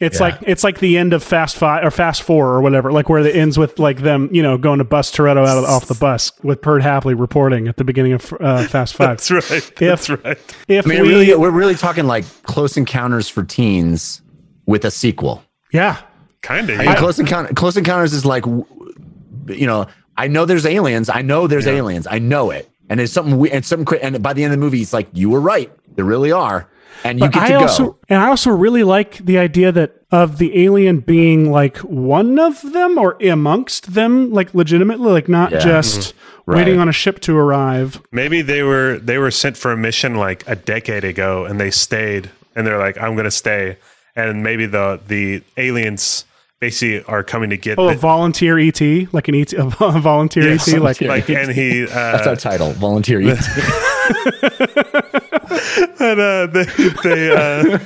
It's Yeah. like it's like the end of Fast Five or Fast Four or whatever, like where it ends with like them, you know, going to bust Toretto out of, off the bus with Perd Hapley reporting at the beginning of uh, Fast Five. That's right. That's right. If I mean, we, really, we're really talking like close encounters for teens with a sequel. yeah, Kind of. I mean, close encounter, close encounters is like, you know, I know there's aliens. I know there's aliens. I know it, and it's something. We, and something. And by the end of the movie, it's like you were right. There really are. And you But get I to go. also and I also really like the idea that of the alien being like one of them or amongst them, like legitimately, like not Yeah. just mm-hmm. Right. waiting on a ship to arrive. Maybe they were they were sent for a mission like a decade ago, and they stayed, and they're like, "I'm going to stay," and maybe the the aliens basically are coming to get Oh, a volunteer ET, like an ET, a volunteer Yeah, ET, like, like, and he That's uh, our title, volunteer. ET. and uh, they they uh,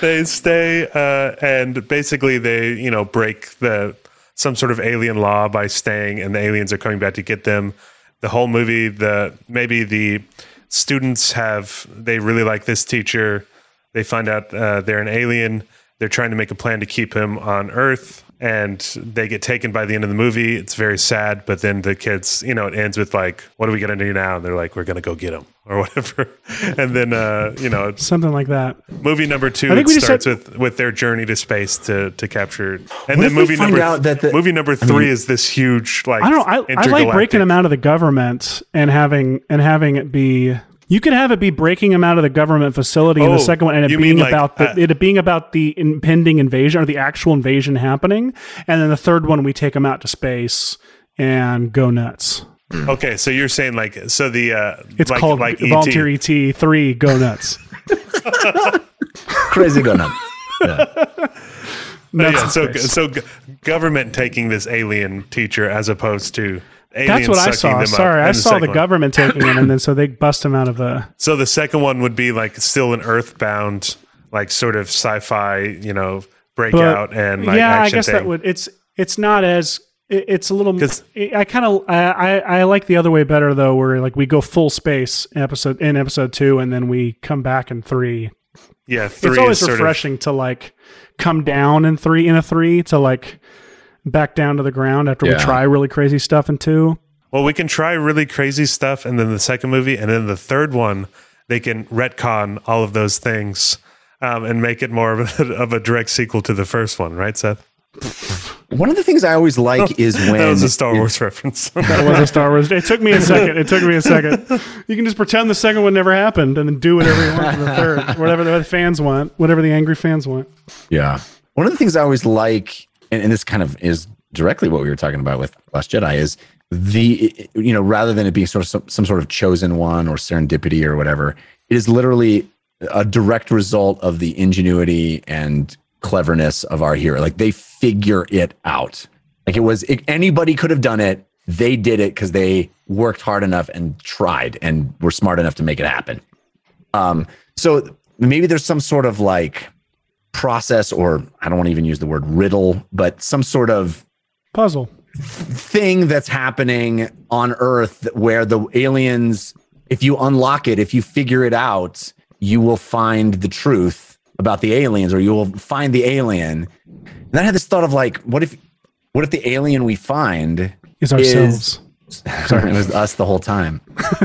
they stay uh, and basically they you know break the some sort of alien law by staying, and the aliens are coming back to get them. The whole movie, the maybe the students have they really like this teacher. They find out uh, they're an alien. They're trying to make a plan to keep him on Earth, and they get taken by the end of the movie. It's very sad, but then the kids, you know, it ends with like, "What are we gonna do now?" And they're like, "We're gonna go get him," or whatever. And then, uh, you know, something like that. movie number two I think it we starts said- with with their journey to space to to capture. And What then movie number out that the- movie number three is this huge like I don't know. I, I like breaking them out of the government and having and having it be. You could have it be breaking them out of the government facility in Oh, the second one, and it being like, about the uh, it being about the impending invasion or the actual invasion happening, and then the third one we take them out to space and go nuts. Okay, so you're saying like so the uh, It's like, called like Volunteer ET. ET three Go Nuts. Crazy go nuts. Yeah. Nuts yeah, so so government taking this alien teacher as opposed to aliens That's what I saw. Sorry, I saw the one. government taking him, and then so they bust him out of the. So the second one would be like still an earthbound, like sort of sci-fi, you know, But, breakout and like yeah, I guess thing. that would. It's it's not as. it- It's a little. 'Cause- I kind of I, I like the other way better though, where like we go full space episode in episode two, and then we come back in three. yeah, three it's always sort of refreshing to like come down in three in a three to like back down to the ground after Yeah. we try really crazy stuff in two. Well, we can try really crazy stuff, and then the second movie, and then the third one, they can retcon all of those things um, and make it more of a, of a direct sequel to the first one, right, Seth? One of the things I always like is when that was a Star Wars reference. That was a Star Wars. It took me a second. It took me a second. You can just pretend the second one never happened, and then do whatever you want for the third, whatever the fans want, whatever the angry fans want. Yeah. One of the things I always like, and, and this kind of is directly what we were talking about with Last Jedi, is the, you know, rather than it being sort of some, some sort of chosen one or serendipity or whatever, it is literally a direct result of the ingenuity and cleverness of our hero. Like they figure it out. Like it was, it, anybody could have done it. They did it because they worked hard enough and tried and were smart enough to make it happen. Um, so maybe there's some sort of like process, or I don't want to even use the word riddle, but some sort of Puzzle. thing that's happening on Earth where the aliens, if you unlock it, if you figure it out, you will find the truth about the aliens, or you will find the alien. And I had this thought of like, what if, what if the alien we find Is ourselves. Sorry, it was us the whole time.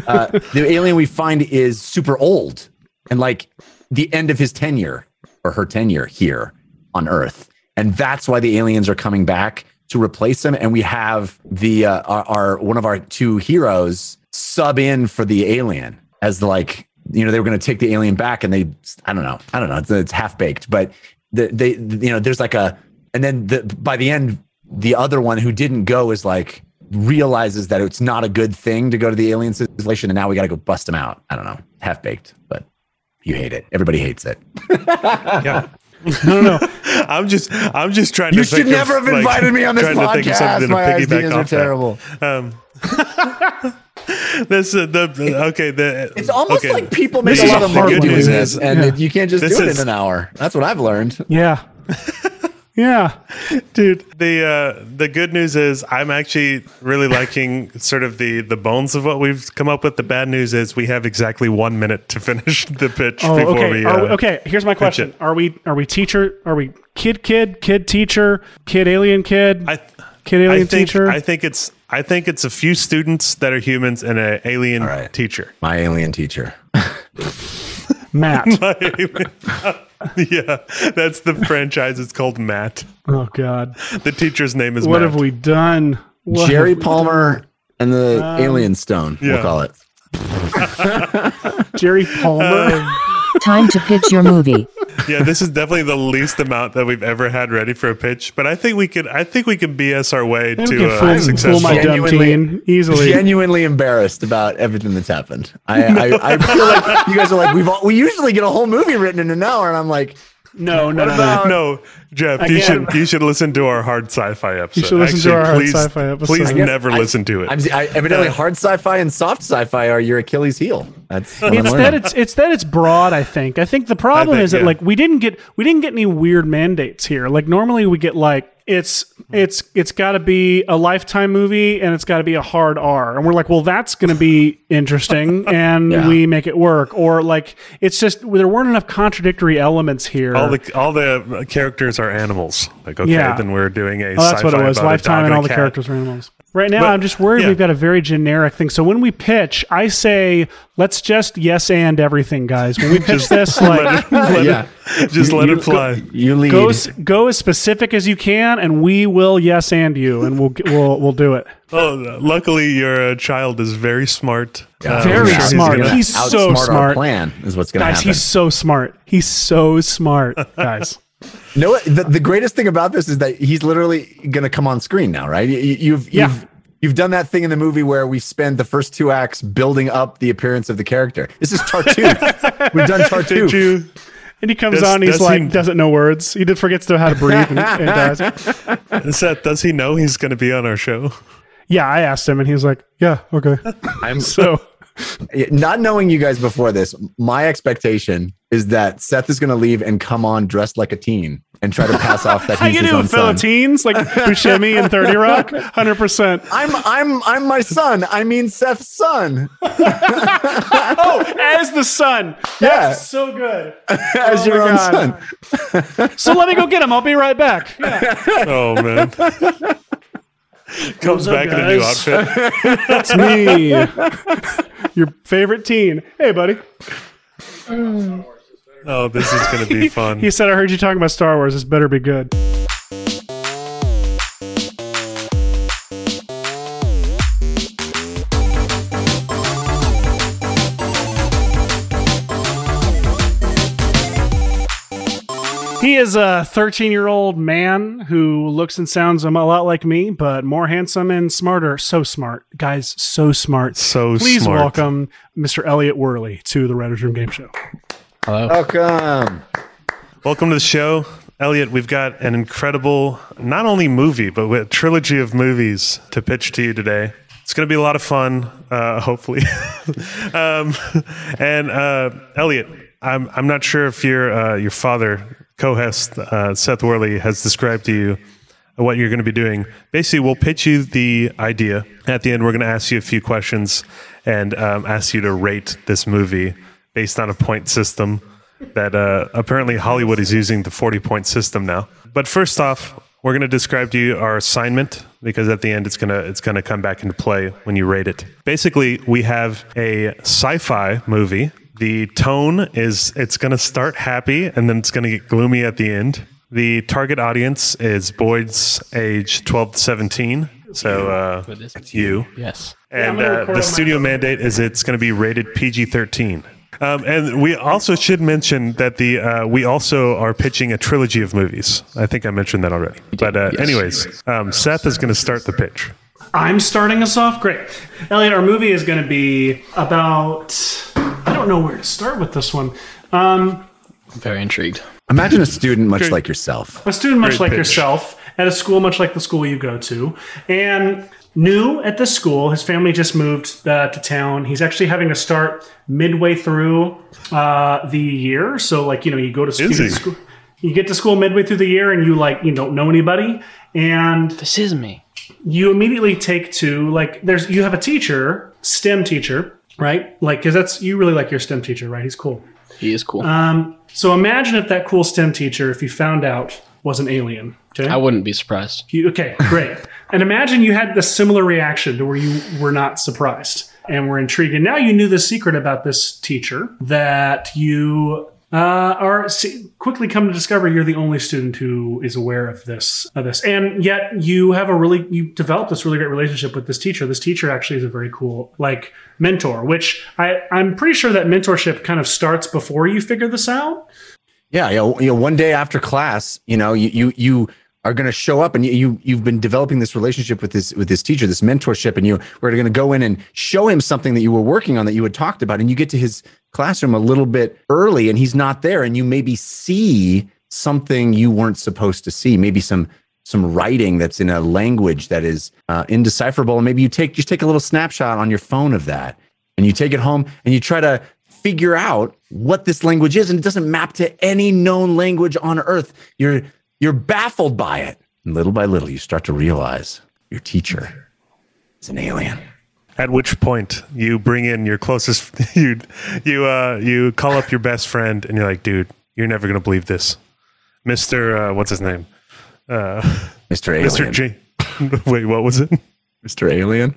Uh, the alien we find is super old and like the end of his tenure or her tenure here on Earth, and that's why the aliens are coming back to replace him. And we have the uh, our, our one of our two heroes sub in for the alien as the like you know they were going to take the alien back, and they I don't know I don't know it's, it's half baked, but the, they you know there's like a and then the, by the end the other one who didn't go is like realizes that it's not a good thing to go to the alien civilization and now we got to go bust him out i don't know half baked but you hate it everybody hates it yeah. No, no, no. I'm just, I'm just trying you to. You should think never of, have like, invited me on this trying to think of podcast to my ideas are terrible Um, this uh, the the- okay. The it's almost okay. like people make This a lot of hard money to doing do. this and Yeah. it- you can't just This do it is- in an hour that's what i've learned Yeah. Yeah. dude the uh the good news is i'm actually really liking sort of the the bones of what we've come up with the bad news is we have exactly one minute to finish the pitch Oh, before okay. we, Are uh, we- okay. Here's my question. Are we are we teacher? Are we kid kid kid teacher kid alien kid i kid i alien think teacher? i think it's i think it's a few students that are humans and an alien All right. teacher my alien teacher Matt. yeah that's the franchise it's called matt oh God. the teacher's name is What matt have we done? What jerry we palmer and the alien stone yeah. we'll call it? Jerry Palmer. Um, Time to pitch your movie. yeah, this is definitely the least amount that we've ever had ready for a pitch. But I think we could. I think we can BS our way We to can uh, fool, fool successful. my dumb Genuinely- teen easily. Genuinely embarrassed about everything that's happened. I, I, I feel like you guys are like we've all, we usually get a whole movie written in an hour, and I'm like, no, no, no, no. about- no, Jeff, you should you should listen to our hard sci-fi episode. You should listen to our hard sci-fi episode. Please guess never I- listen to it. I'm I, evidently hard sci-fi and soft sci-fi are your Achilles heel. That's It's that it's it's that it's broad. I think. I think the problem think, is that yeah. like we didn't get we didn't get any weird mandates here. Like normally we get like it's it's it's got to be a lifetime movie and it's got to be a hard R, and we're like, well, that's going to be interesting, and Yeah. we make it work. Or like it's just there weren't enough contradictory elements here. all the all the characters are animals. Like okay, Yeah. then we're doing a. Oh, that's what it sci-fi was. about a Lifetime dog and all the cat. characters are animals. Right now, But- I'm just worried yeah. we've got a very generic thing. So when we pitch, I say, let's just yes and everything, guys. When we pitch this, like Let yeah. it, just let You- it fly. You lead. go go as specific as you can, and we will yes and you, and we'll we'll we'll do it. Oh, luckily your uh, child is very smart. Uh, Very I'm sure he's smart. gonna- He's so Outsmart Our smart. plan is what's going to Guys, happen. he's so smart. He's so smart, guys. You know what? The, the greatest thing about this is that he's literally going to come on screen now, right? You, you've Yeah. you've you've done that thing in the movie where we spend the first two acts building up the appearance of the character. This is Tartuffe. We've done Did Tartuffe. And he comes Does- on, he's does like, he- doesn't know words. He did forgets to how to breathe and, and dies. Seth, does he know he's going to be on our show? Yeah, I asked him, and he's like, "Yeah, okay." I'm So not knowing you guys before this. My expectation is that Seth is going to leave and come on dressed like a teen and try to pass off that how he's you his doing, own son. Philippines? Like Buscemi and Thirty Rock, hundred percent. I'm I'm I'm my son. I mean Seth's son. Oh, as the son. Yeah. So good. As Oh your own God. son. So let me go get him. I'll be right back. Yeah. Oh man. Comes up, back in a new outfit. That's me. Your favorite teen. Hey, buddy. Mm. Oh, this is going to be fun. He said, I heard you talking about Star Wars. This better be good. Is a 13 year old man who looks and sounds a lot like me, but more handsome and smarter. So smart. Guys, so smart. So smart. Please smart. welcome Mr. Elliot Worley to the Writer's Room Game Show. Hello. Welcome. Welcome to the show. Elliot, we've got an incredible, not only movie, but a trilogy of movies to pitch to you today. It's going to be a lot of fun, uh, hopefully. um, and uh, Elliot, I'm, I'm not sure if your, uh, your father, co-host uh, Seth Worley, has described to you what you're going to be doing. Basically, we'll pitch you the idea. At the end, we're going to ask you a few questions and um, ask you to rate this movie based on a point system that uh, apparently Hollywood is using the 40 point system now. But first off, we're going to describe to you our assignment because at the end it's going to it's going to come back into play when you rate it. Basically, we have a sci-fi movie. The tone is it's going to start happy and then it's going to get gloomy at the end. The target audience is boys age 12 to 17. So uh, it's you. Yes. And gonna uh, the studio mandate is it's going to be rated PG 13. Um, and we also should mention that the uh, we also are pitching a trilogy of movies. I think I mentioned that already. But uh, Yes. anyways, um, Seth is going to start the pitch. I'm starting us off great. Elliot, our movie is going to be about. I don't know where to start with this one. Um, I'm very intrigued. Imagine a student much Great. like yourself. a student much Great like pitch. yourself at a school much like the school you go to, and new at this school. His family just moved uh, to town. He's actually having to start midway through uh, the year. So, like you know, you go to school. School you get to school midway through the year, and you like you don't know anybody, and This is me. you immediately take to like there's you have a teacher stem teacher right? Like because that's you really like your stem teacher right? He's cool. He is cool. um so imagine if that cool stem teacher if you found out was an alien okay? I wouldn't be surprised. You- okay great. And imagine you had the similar reaction to where you were not surprised and were intrigued. And now you knew the secret about this teacher that you uh, are see, quickly come to discover you're the only student who is aware of this of this, and yet you have a really you develop this really great relationship with this teacher. This teacher actually is a very cool like mentor, which I I'm pretty sure that mentorship kind of starts before you figure this out. Yeah, you know, you know, one day after class, you know, you you you are going to show up and you, you you've been developing this relationship with this with this teacher, this mentorship, and you we're going to go in and show him something that you were working on that you had talked about, and you get to his classroom a little bit early, and he's not there, and you maybe see something you weren't supposed to see, maybe some some writing that's in a language that is uh, indecipherable, and maybe you take just take a little snapshot on your phone of that, and you take it home and you try to figure out what this language is and it doesn't map to any known language on earth. You're you're baffled by it. And little by little you start to realize your teacher is an alien At which point you bring in your closest you you uh you call up your best friend and you're like, dude, you're never gonna believe this. Mister uh, what's his name? Uh mr alien Mr. J Wait, what was it? mr alien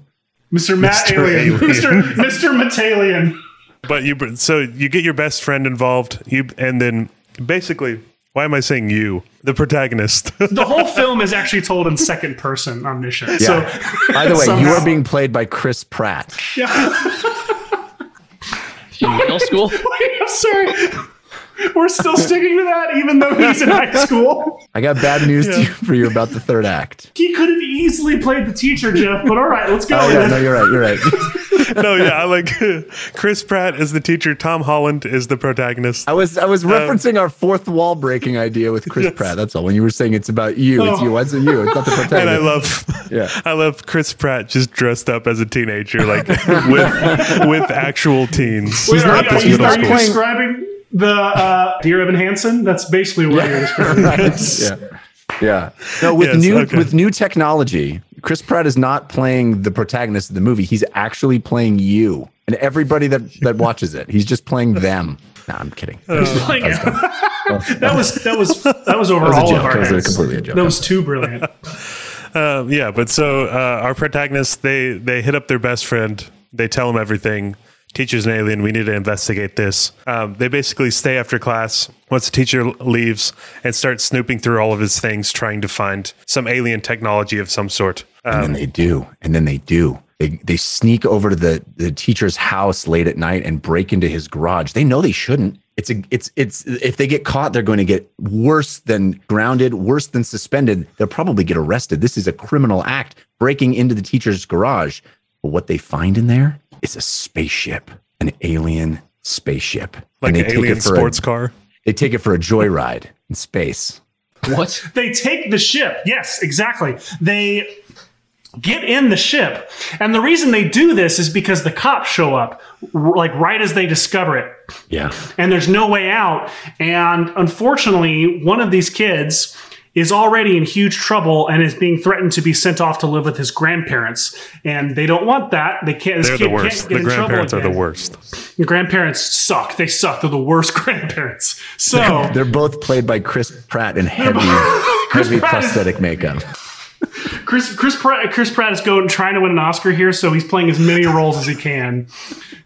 Mr. Matt Mr. Alien, Alien. Mr. Mr. Metalian. But you so you get your best friend involved, you and then basically why am I saying you? The protagonist. The whole film is actually told in second person omniscient. So by the way you are being played by chris pratt yeah. In middle school? Wait, I'm sorry. We're still sticking to that, even though he's in high school. i got bad news to you for you about the third act He could have easily played the teacher, Jeff. But all right, let's go. oh yeah no you're right you're right no, yeah, I like Chris Pratt is the teacher, Tom Holland is the protagonist. I was I was referencing our fourth wall breaking idea with Chris Pratt. That's all. When you were saying it's about you, it's Oh. you. What's it you? It's not the protagonist. And I love Yeah. I love Chris Pratt just dressed up as a teenager, like with with actual teens. Wait, are, not are you, middle are you describing the uh, Dear Evan Hansen? That's basically what you're describing. Right. Yeah. Yeah. No, with Yes, new okay. with new technology, Chris Pratt is not playing the protagonist of the movie. He's actually playing you and everybody that that watches it. He's just playing them. No, I'm kidding. Like, that was that was that was over was a all of our That was heads. completely a joke. That was too brilliant. Um, yeah, but so uh, our protagonists they they hit up their best friend. They tell him everything. Teacher's an alien. We need to investigate this. Um, they basically stay after class once the teacher leaves and start snooping through all of his things, trying to find some alien technology of some sort. And Um, then they do. And then they do. They they sneak over to the the teacher's house late at night and break into his garage. They know they shouldn't. It's a it's it's if they get caught, they're going to get worse than grounded, worse than suspended. They'll probably get arrested. This is a criminal act, breaking into the teacher's garage. But what they find in there is a spaceship, an alien spaceship. like and an they take alien it for sports a, car. They take it for a joyride in space. What? They take the ship. Yes, exactly. They get in the ship. And the reason they do this is because the cops show up like right as they discover it. Yeah. And there's no way out. And unfortunately, one of these kids is already in huge trouble and is being threatened to be sent off to live with his grandparents. And they don't want that. They can't. They're the worst. The grandparents are the worst. The grandparents suck. They suck. They're the worst grandparents. So They're both played by Chris Pratt in heavy, heavy Pratt is- prosthetic makeup. Chris Chris Pratt Chris Pratt is going trying to win an Oscar here, so he's playing as many roles as he can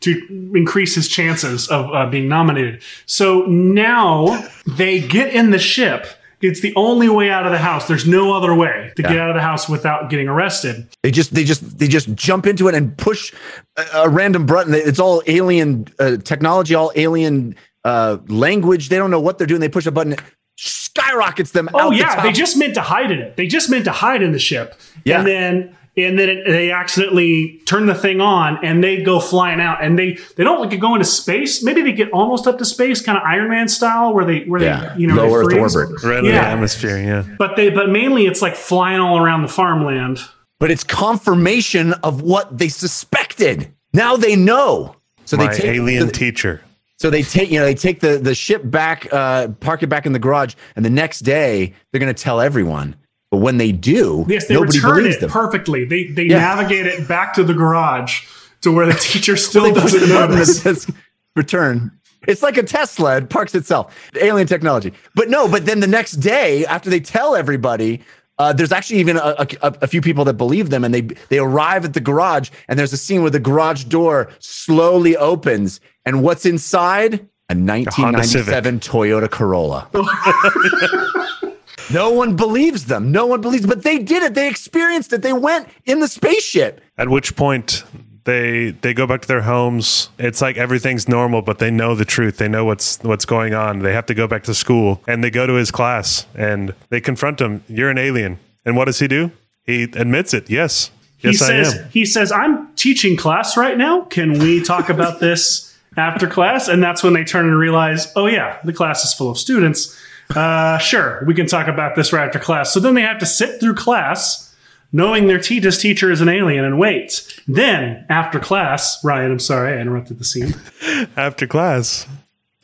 to increase his chances of uh, being nominated. So now they get in the ship. It's the only way out of the house. There's no other way to get out of the house without getting arrested. They just they just they just jump into it and push a, a random button. It's all alien uh, technology, all alien uh, language. They don't know what they're doing. They push a button, skyrockets them. Oh out the yeah, top. they just meant to hide in it. They just meant to hide in the ship. Yeah. And then and then it, they accidentally turn the thing on and they go flying out and they they don't like go into space. Maybe they get almost up to space, kind of Iron Man style, where they where Yeah. they you know Low they Earth freeze. orbit. Right in the Yeah. atmosphere, yeah. But they but mainly it's like flying all around the farmland. but it's confirmation of what they suspected. Now they know. So My they take alien the- teacher. So they take, you know, they take the the ship back, uh, park it back in the garage, and the next day they're going to tell everyone. But when they do, Yes, they nobody return believes it them. perfectly. They they Yeah. navigate it back to the garage to where the teacher still push doesn't the notice. return. It's like a Tesla. It parks itself. Alien technology. But no, but then the next day, after they tell everybody, uh, there's actually even a, a, a few people that believe them, and they they arrive at the garage, and there's a scene where the garage door slowly opens, and what's inside? a 1997 Toyota Corolla. no one believes them. No one believes, but they did it. They experienced it. They went in the spaceship. At which point they they go back to their homes. It's like everything's normal, but they know the truth. They know what's what's going on. They have to go back to school, and they go to his class and they confront him. You're an alien. And what does he do? He admits it. Yes, He yes, I says am. he says I'm teaching class right now. Can we talk about this after class? And that's when they turn and realize, oh yeah, the class is full of students. Uh, sure, we can talk about this right after class. So then they have to sit through class, knowing their te- teacher is an alien, and wait. Then after class, Ryan, I'm sorry I interrupted the scene. After class,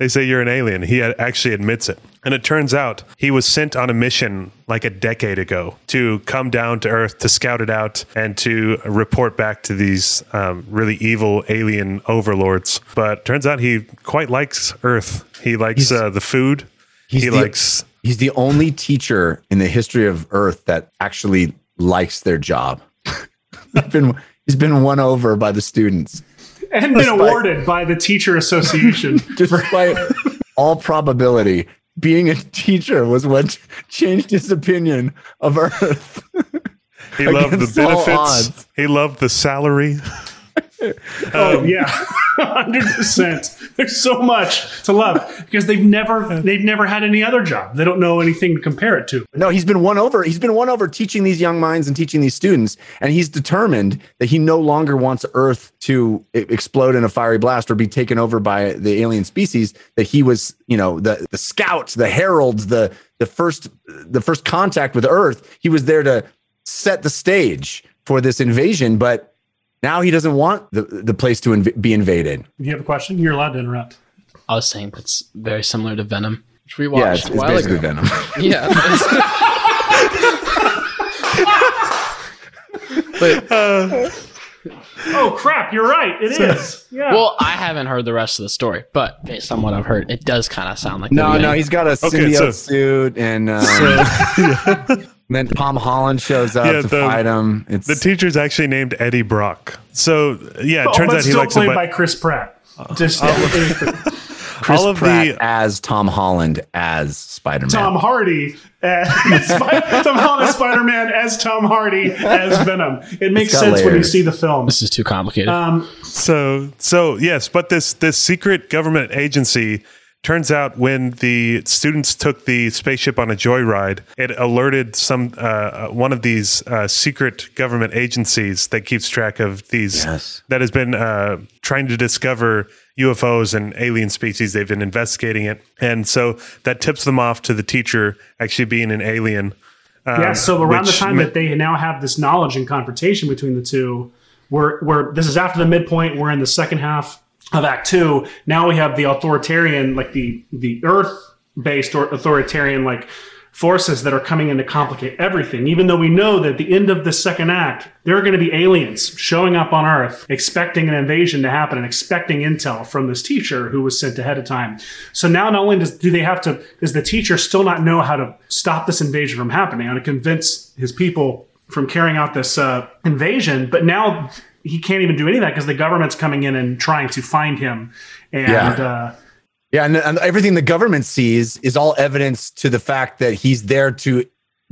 they say you're an alien. He actually admits it. And it turns out he was sent on a mission like a decade ago to come down to Earth to scout it out and to report back to these um, really evil alien overlords. But turns out he quite likes Earth. He likes uh, the food. He's He the, likes. He's the only teacher in the history of Earth that actually likes their job. he's been he's been won over by the students, And been Despite- awarded by the teacher association. despite all probability. Being a teacher was what changed his opinion of Earth. He loved the benefits. He loved the salary. Oh um, yeah, hundred percent. There's so much to love because they've never they've never had any other job. They don't know anything to compare it to. No, he's been won over. He's been won over teaching these young minds and teaching these students, and he's determined that he no longer wants Earth to explode in a fiery blast or be taken over by the alien species. That he was, you know, the the scouts, the heralds, the the first the first contact with Earth. He was there to set the stage for this invasion, but now he doesn't want the the place to inv- be invaded. If you have a question, you're allowed to interrupt. I was saying that's very similar to Venom, which we Yeah, watched it's, a it's basically ago. Venom. Yeah. but Oh crap, you're right. It is. Yeah. well, I haven't heard the rest of the story, but based on what I've heard, it does kind of sound like the No, no, he's got a Okay, symbiote so- suit, and um, then Tom Holland shows up Yeah, to the- fight him. It's The teacher's actually named Eddie Brock. So yeah, it oh, turns out he likes played by Chris Pratt. Just Chris all of Pratt the- as Tom Holland as Spider Man. Tom Hardy as Tom Holland as Spider Man as Tom Hardy as Venom. It makes got sense when you see the film. This is too complicated. Um, So so yes, but this this secret government agency turns out when the students took the spaceship on a joyride, it alerted some uh, one of these uh, secret government agencies that keeps track of these Yes. that has been uh, trying to discover UFOs and alien species. They've been investigating it, and so that tips them off to the teacher actually being an alien. Um, yeah, so around the time ma- that they now have this knowledge and confrontation between the two, we're, we're this is after the midpoint. We're in the second half of Act Two. Now we have the authoritarian, like the the Earth based or authoritarian like forces that are coming in to complicate everything. Even though we know that at the end of the second act, there are going to be aliens showing up on Earth, expecting an invasion to happen and expecting intel from this teacher who was sent ahead of time. So now not only does do they have to does the teacher still not know how to stop this invasion from happening, how to convince his people from carrying out this uh, invasion, but now he can't even do any of that because the government's coming in and trying to find him. And Yeah. uh, Yeah, and, and everything the government sees is all evidence to the fact that he's there to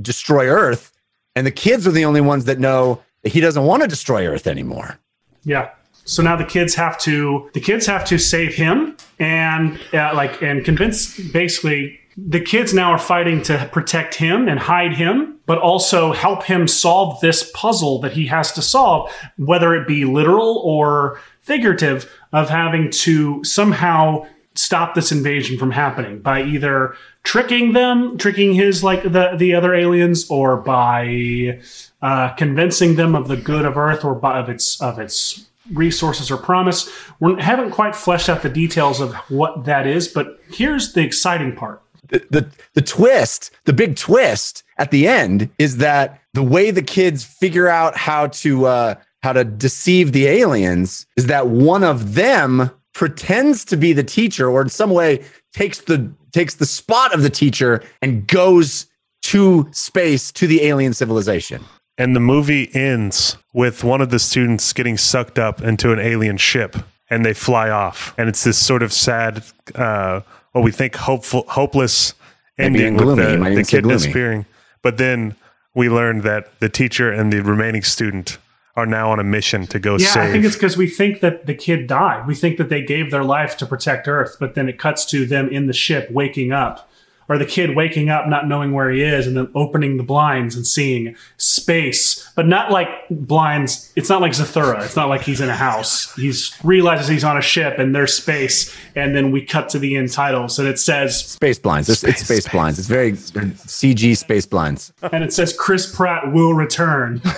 destroy Earth, and the kids are the only ones that know that he doesn't want to destroy Earth anymore. Yeah. So now the kids have to the kids have to save him and uh, like and convince basically the kids now are fighting to protect him and hide him, but also help him solve this puzzle that he has to solve, whether it be literal or figurative, of having to somehow stop this invasion from happening by either tricking them, tricking his like the the other aliens, or by uh, convincing them of the good of Earth or by, of its of its resources or promise. We haven't quite fleshed out the details of what that is, but here's the exciting part. The, the twist, the big twist at the end is that the way the kids figure out how to uh, how to deceive the aliens is that one of them pretends to be the teacher, or in some way takes the takes the spot of the teacher and goes to space to the alien civilization. And the movie ends with one of the students getting sucked up into an alien ship. and they fly off, and it's this sort of sad, uh, what we think hopeful, hopeless ending even with gloomy. You the, the kid disappearing. But then we learned that the teacher and the remaining student are now on a mission to go Yeah, save. I think it's because we think that the kid died. We think that they gave their life to protect Earth, but then it cuts to them in the ship waking up, or the kid waking up not knowing where he is, and then opening the blinds and seeing space, but not like blinds. It's not like Zathura. It's not like he's in a house. He's realizes he's on a ship and there's space, and then we cut to the end titles, and it says Space blinds. It's, it's space blinds. It's very CG space blinds. and it says Chris Pratt will return.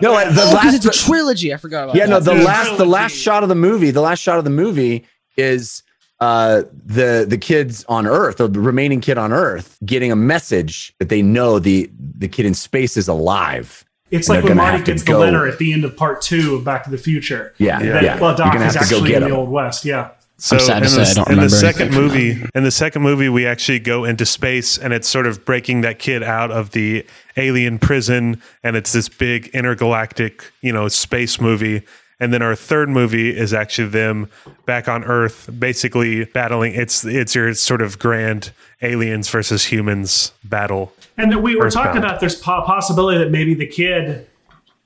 No, like, the Oh, because last, it's a trilogy. I forgot about yeah, that. no, the Dude, last, the last shot of the movie, the last shot of the movie is uh the the kids on earth the remaining kid on earth getting a message that they know the the kid in space is alive It's like when gonna Marty gets the letter at the end of part two of Back to the Future. yeah Yeah. yeah, Well, you're Doc gonna is have to go actually get in the Old West. Yeah. So I'm sad in to the, say I don't in the second movie, in the second movie, we actually go into space, and it's sort of breaking that kid out of the alien prison, and it's this big intergalactic, you know, space movie. And then our third movie is actually them back on Earth, basically battling. It's it's your sort of grand aliens versus humans battle. And that we were talking about there's po- possibility that maybe the kid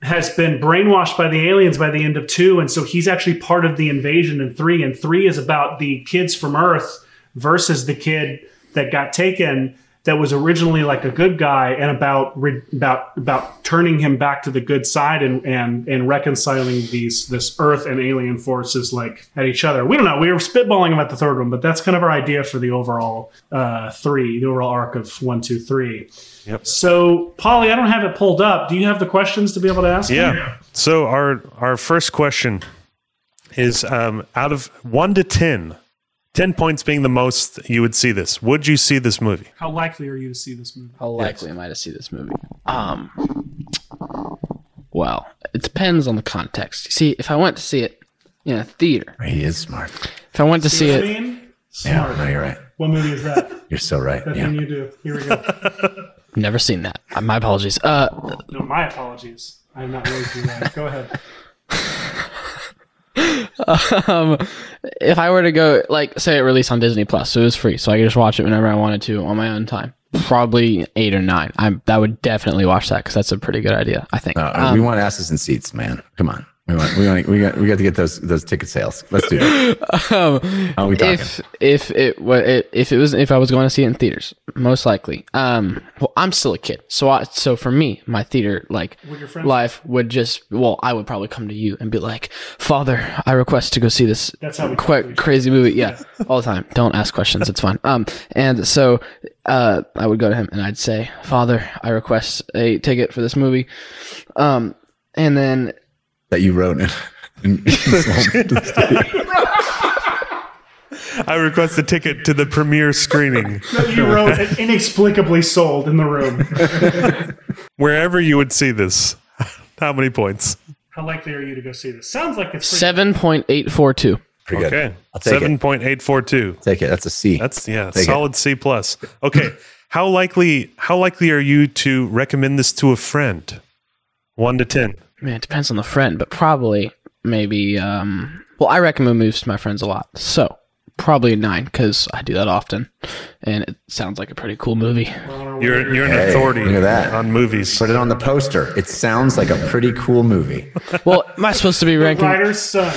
has been brainwashed by the aliens by the end of two, and so he's actually part of the invasion in three. And three is about the kids from Earth versus the kid that got taken that was originally like a good guy, and about re- about about turning him back to the good side and and and reconciling these this Earth and alien forces like at each other. We don't know. We were spitballing about the third one, but that's kind of our idea for the overall uh, three, the overall arc of one, two, three. Yep. So, Polly, I don't have it pulled up. Do you have the questions to be able to ask? Yeah. So our our first question is um, out of one to ten, 10 points being the most you would see this. Would you see this movie? How likely are you to see this movie? How likely am I to see this movie? Um, well, it depends on the context. You see, if I went to see it in a theater, he is smart if I went to see I it, mean, yeah no you're right What movie is that? you're so right That yeah thing you do. Here we go. never seen that. Uh, My apologies. Uh, No, my apologies. I'm not raised you right. Go ahead. um, if I were to go, like, say it released on Disney Plus, so it was free, so I could just watch it whenever I wanted to on my own time. Probably eight or nine. I that would definitely watch that because that's a pretty good idea. I think. Uh, Um, we want asses and seats man come on we want we want we got we got to get those those ticket sales let's do it um, How are we talking? if if it wa- if it was if I was going to see it in theaters, most likely. Um, well, I'm still a kid, so I, so for me, my theater like Would your friends- life would just well, I would probably come to you and be like, Father, I request to go see this That's how we talk to quite crazy movie. Yeah, all the time. Don't ask questions. It's fine. Um, and so uh, I would go to him and I'd say, Father, I request a ticket for this movie. Um, and then that you wrote in, in, I request a ticket to the premiere screening, That you wrote and inexplicably sold in the room. wherever you would see this. How many points? How likely are you to go see this? Sounds like it's seven point eight four two. pretty good Okay, I'll take seven it point eight four two. take it that's a c That's yeah, Take it. solid C plus. Okay, how likely how likely are you to recommend this to a friend? One to ten. Man, it depends on the friend, but probably maybe. Um, well, I recommend movies to my friends a lot, so probably a nine because I do that often, and it sounds like a pretty cool movie. You're you're an Hey, authority look at that. on movies. put it on the poster it sounds like a pretty cool movie Well, am I supposed to be ranking? Writer's son.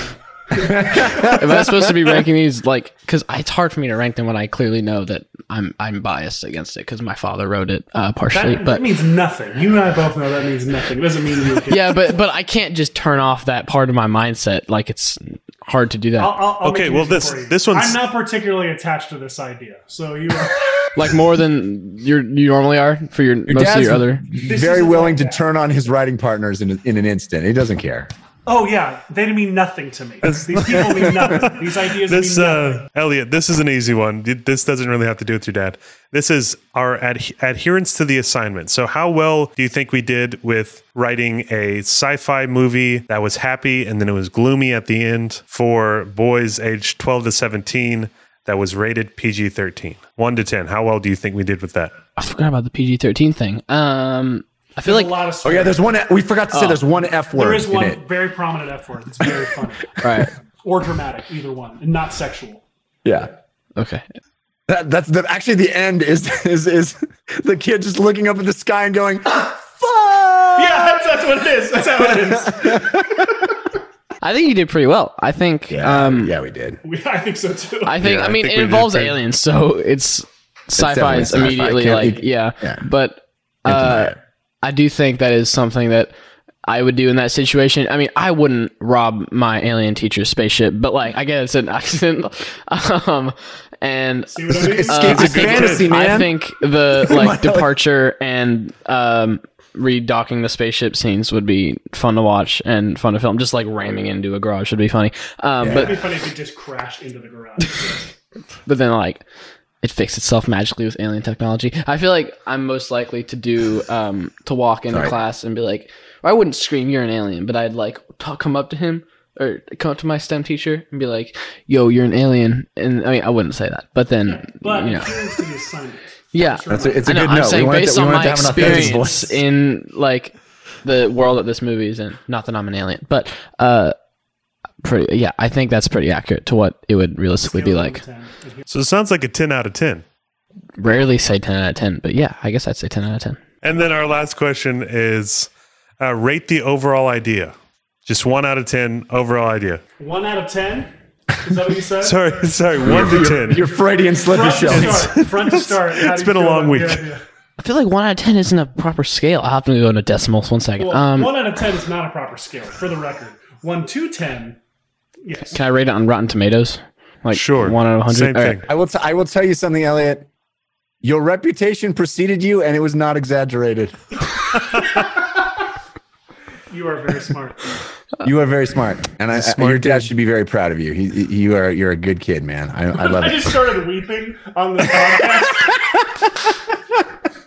Am I supposed to be ranking these like? Because it's hard for me to rank them when I clearly know that I'm I'm biased against it because my father wrote it uh, partially. That, but that means nothing. You and I both know that means nothing. It doesn't mean you can. yeah, but but I can't just turn off that part of my mindset. Like it's hard to do that. I'll, I'll, I'll Okay, well, this- this one's- I'm not particularly attached to this idea, so you. Are, like more than you're, you normally are for your, most of your other. very willing like to that. turn on his writing partners in, in an instant he doesn't care oh yeah, they mean nothing to me. These people mean nothing. These ideas This mean nothing. uh, Elliot, this is an easy one. This doesn't really have to do with your dad. This is our ad- adherence to the assignment. So, how well do you think we did with writing a sci-fi movie that was happy and then it was gloomy at the end for boys aged 12 to 17 that was rated PG-13? 1 to 10. How well do you think we did with that? I forgot about the PG thirteen thing. Um, I feel like a lot of Oh yeah, there's one. We forgot to say Oh. there's one F word there is one it. very prominent F word. It's very funny right. or dramatic, either one, and not sexual. Yeah. Okay. That, that's the actually the end is is is the kid just looking up at the sky and going, "Fuck!" Yeah, that's, that's what it is. That's how it is. I think you did pretty well. I think. Um, yeah, we did. We, I think so too. I think. Yeah, I I mean, think it involves pretty- aliens, so it's sci-fi definitely is sci-fi. immediately like you- yeah. yeah. But uh, it. I do think that is something that I would do in that situation. I mean, I wouldn't rob my alien teacher's spaceship, but like, I guess it's an accident. um, and See what I mean? It's, uh, it's think- fantasy, man. I think the like departure and um, redocking the spaceship scenes would be fun to watch and fun to film. Just like ramming into a garage would be funny. Um, but It'd be funny if it just crashed into the garage. but then like it fixed itself magically with alien technology. I feel like I'm most likely to do um, to walk into Sorry. class and be like, I wouldn't scream "You're an alien," but I'd like talk, come up to him or come up to my STEM teacher and be like, "Yo, you're an alien." And I mean, I wouldn't say that, but then But you know, adherence to the assignment. yeah. That's a, it's a I know, good I'm note. saying we based to, on my to have an authentic experience voice. in like the world that this movie is in. Not that I'm an alien, but uh, pretty yeah, I think that's pretty accurate to what it would realistically be like. So it sounds like a 10 out of 10. Rarely say ten out of ten, but yeah, I guess I'd say ten out of ten. And then our last question is uh, rate the overall idea. Just one out of 10 overall idea. One out of ten. Is that what you said? Sorry, sorry, one to 10. Your Freudian slip Front is to showing. start. Front to start. How do It's been a long week. idea? I feel like one out of ten isn't a proper scale. I'll have to go into decimals. One second. Well, um, one out of ten is not a proper scale, for the record. One to ten, yes. can I rate it on Rotten Tomatoes? Like Sure. one out of hundred. Same thing. I will. T- I will tell you something, Elliot. Your reputation preceded you, and it was not exaggerated. You are very smart. You are very smart, and I, Smart your dad kid. should be very proud of you. He, he- you are. You're a good kid, man. I, I love I it. I just started weeping on the podcast.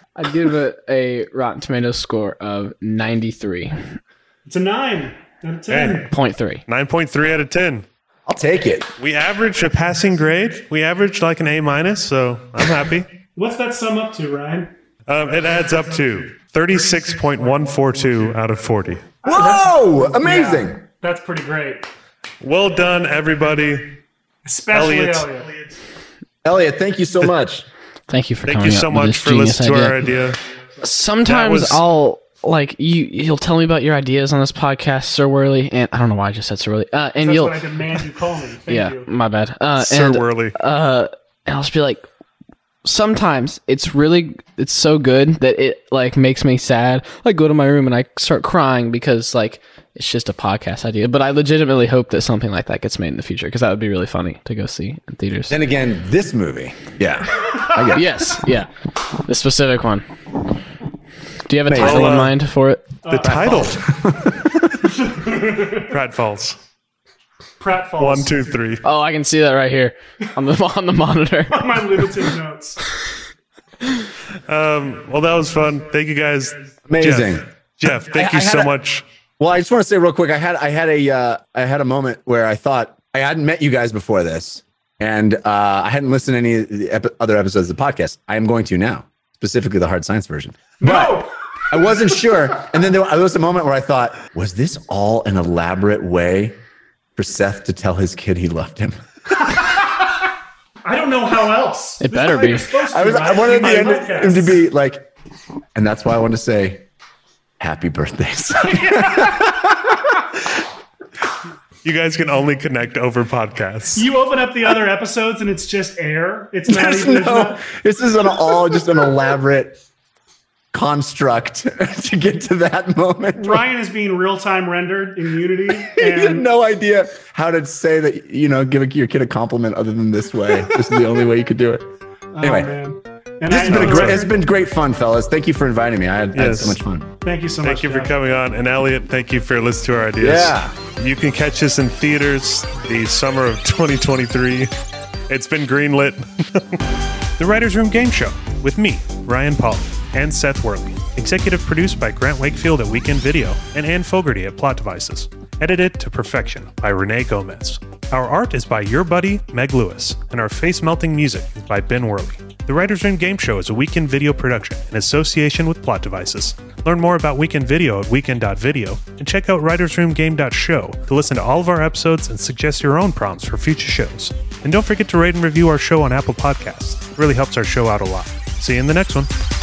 I'd give it a Rotten Tomatoes score of ninety three It's a nine out of ten. Hey, point three. 9.3 out of 10. I'll take it. We averaged a passing grade. We averaged like an A minus, so I'm happy. What's that sum up to, Ryan? Um, it adds up to 36.142 out of 40. Whoa! Amazing. That's pretty great. Well done, everybody. Especially Elliot. Elliot. Elliot, thank you so much. Thank you for Thank coming you up so with much this for genius listening to our idea. idea. Sometimes was- I'll like you. You'll tell me about your ideas on this podcast, Sir Worley, and I don't know why I just said Sir Worley. Uh, and That's you'll what I demand you call me. Thank yeah, you. my bad. Uh, Sir and, Worley. uh, and I'll just be like, sometimes it's really, it's so good that it like makes me sad. I go to my room and I start crying because like it's just a podcast idea. But I legitimately hope that something like that gets made in the future because that would be really funny to go see in theaters. Then again, this movie. Yeah. I get it. yes, yeah, the specific one. Do you have a Amazing. title in Uh, mind for it? The title. Pratt Falls. Pratt Falls. One, two, three. Oh, I can see that right here on the on the monitor. My limited notes. Um, well, that was fun. Thank you guys. Amazing. Jeff, Jeff thank I- you I so a- much. Well, I just want to say real quick. I had I had a uh, I had a moment where I thought I hadn't met you guys before this, and uh, I hadn't listened to any of the epi- other episodes of the podcast. I am going to now, specifically the hard science version. But No! I wasn't sure, and then there was a moment where I thought, was this all an elaborate way for Seth to tell his kid he loved him? I don't know how else. It This better be. you're supposed to, I was I right? wanted the end podcast. him to be like, and that's why I wanted to say, happy birthday. You guys can only connect over podcasts. You open up the other episodes and it's just air. It's not There's even. no, this is an all just an elaborate construct to get to that moment. Ryan is being real time rendered in Unity, He had and no idea how to say that, you know, give your kid a compliment other than this way. This is the only way you could do it. Oh, anyway, oh, man. And this I has been a great, it's- it's been great fun, fellas. Thank you for inviting me. I had, I had so much fun. Thank you so much. Thank you for coming on. And Elliot, thank you for listening to our ideas. Yeah. You can catch us in theaters the summer of 2023. It's been greenlit. the Writers Room Game Show with me, Ryan Polly, and Seth Worley. Executive produced by Grant Wakefield at Weekend Video and Anne Fogerty at Plot Devices. Edited to perfection by Rene Gomez. Our art is by your buddy, Meg Lewis, and our face melting music is by Ben Worley. The Writers Room Game Show is a weekend video production in association with Plot Devices. Learn more about Weekend Video at weekend.video and check out writersroomgame.show to listen to all of our episodes and suggest your own prompts for future shows. And don't forget to rate and review our show on Apple Podcasts. It really helps our show out a lot. See you in the next one.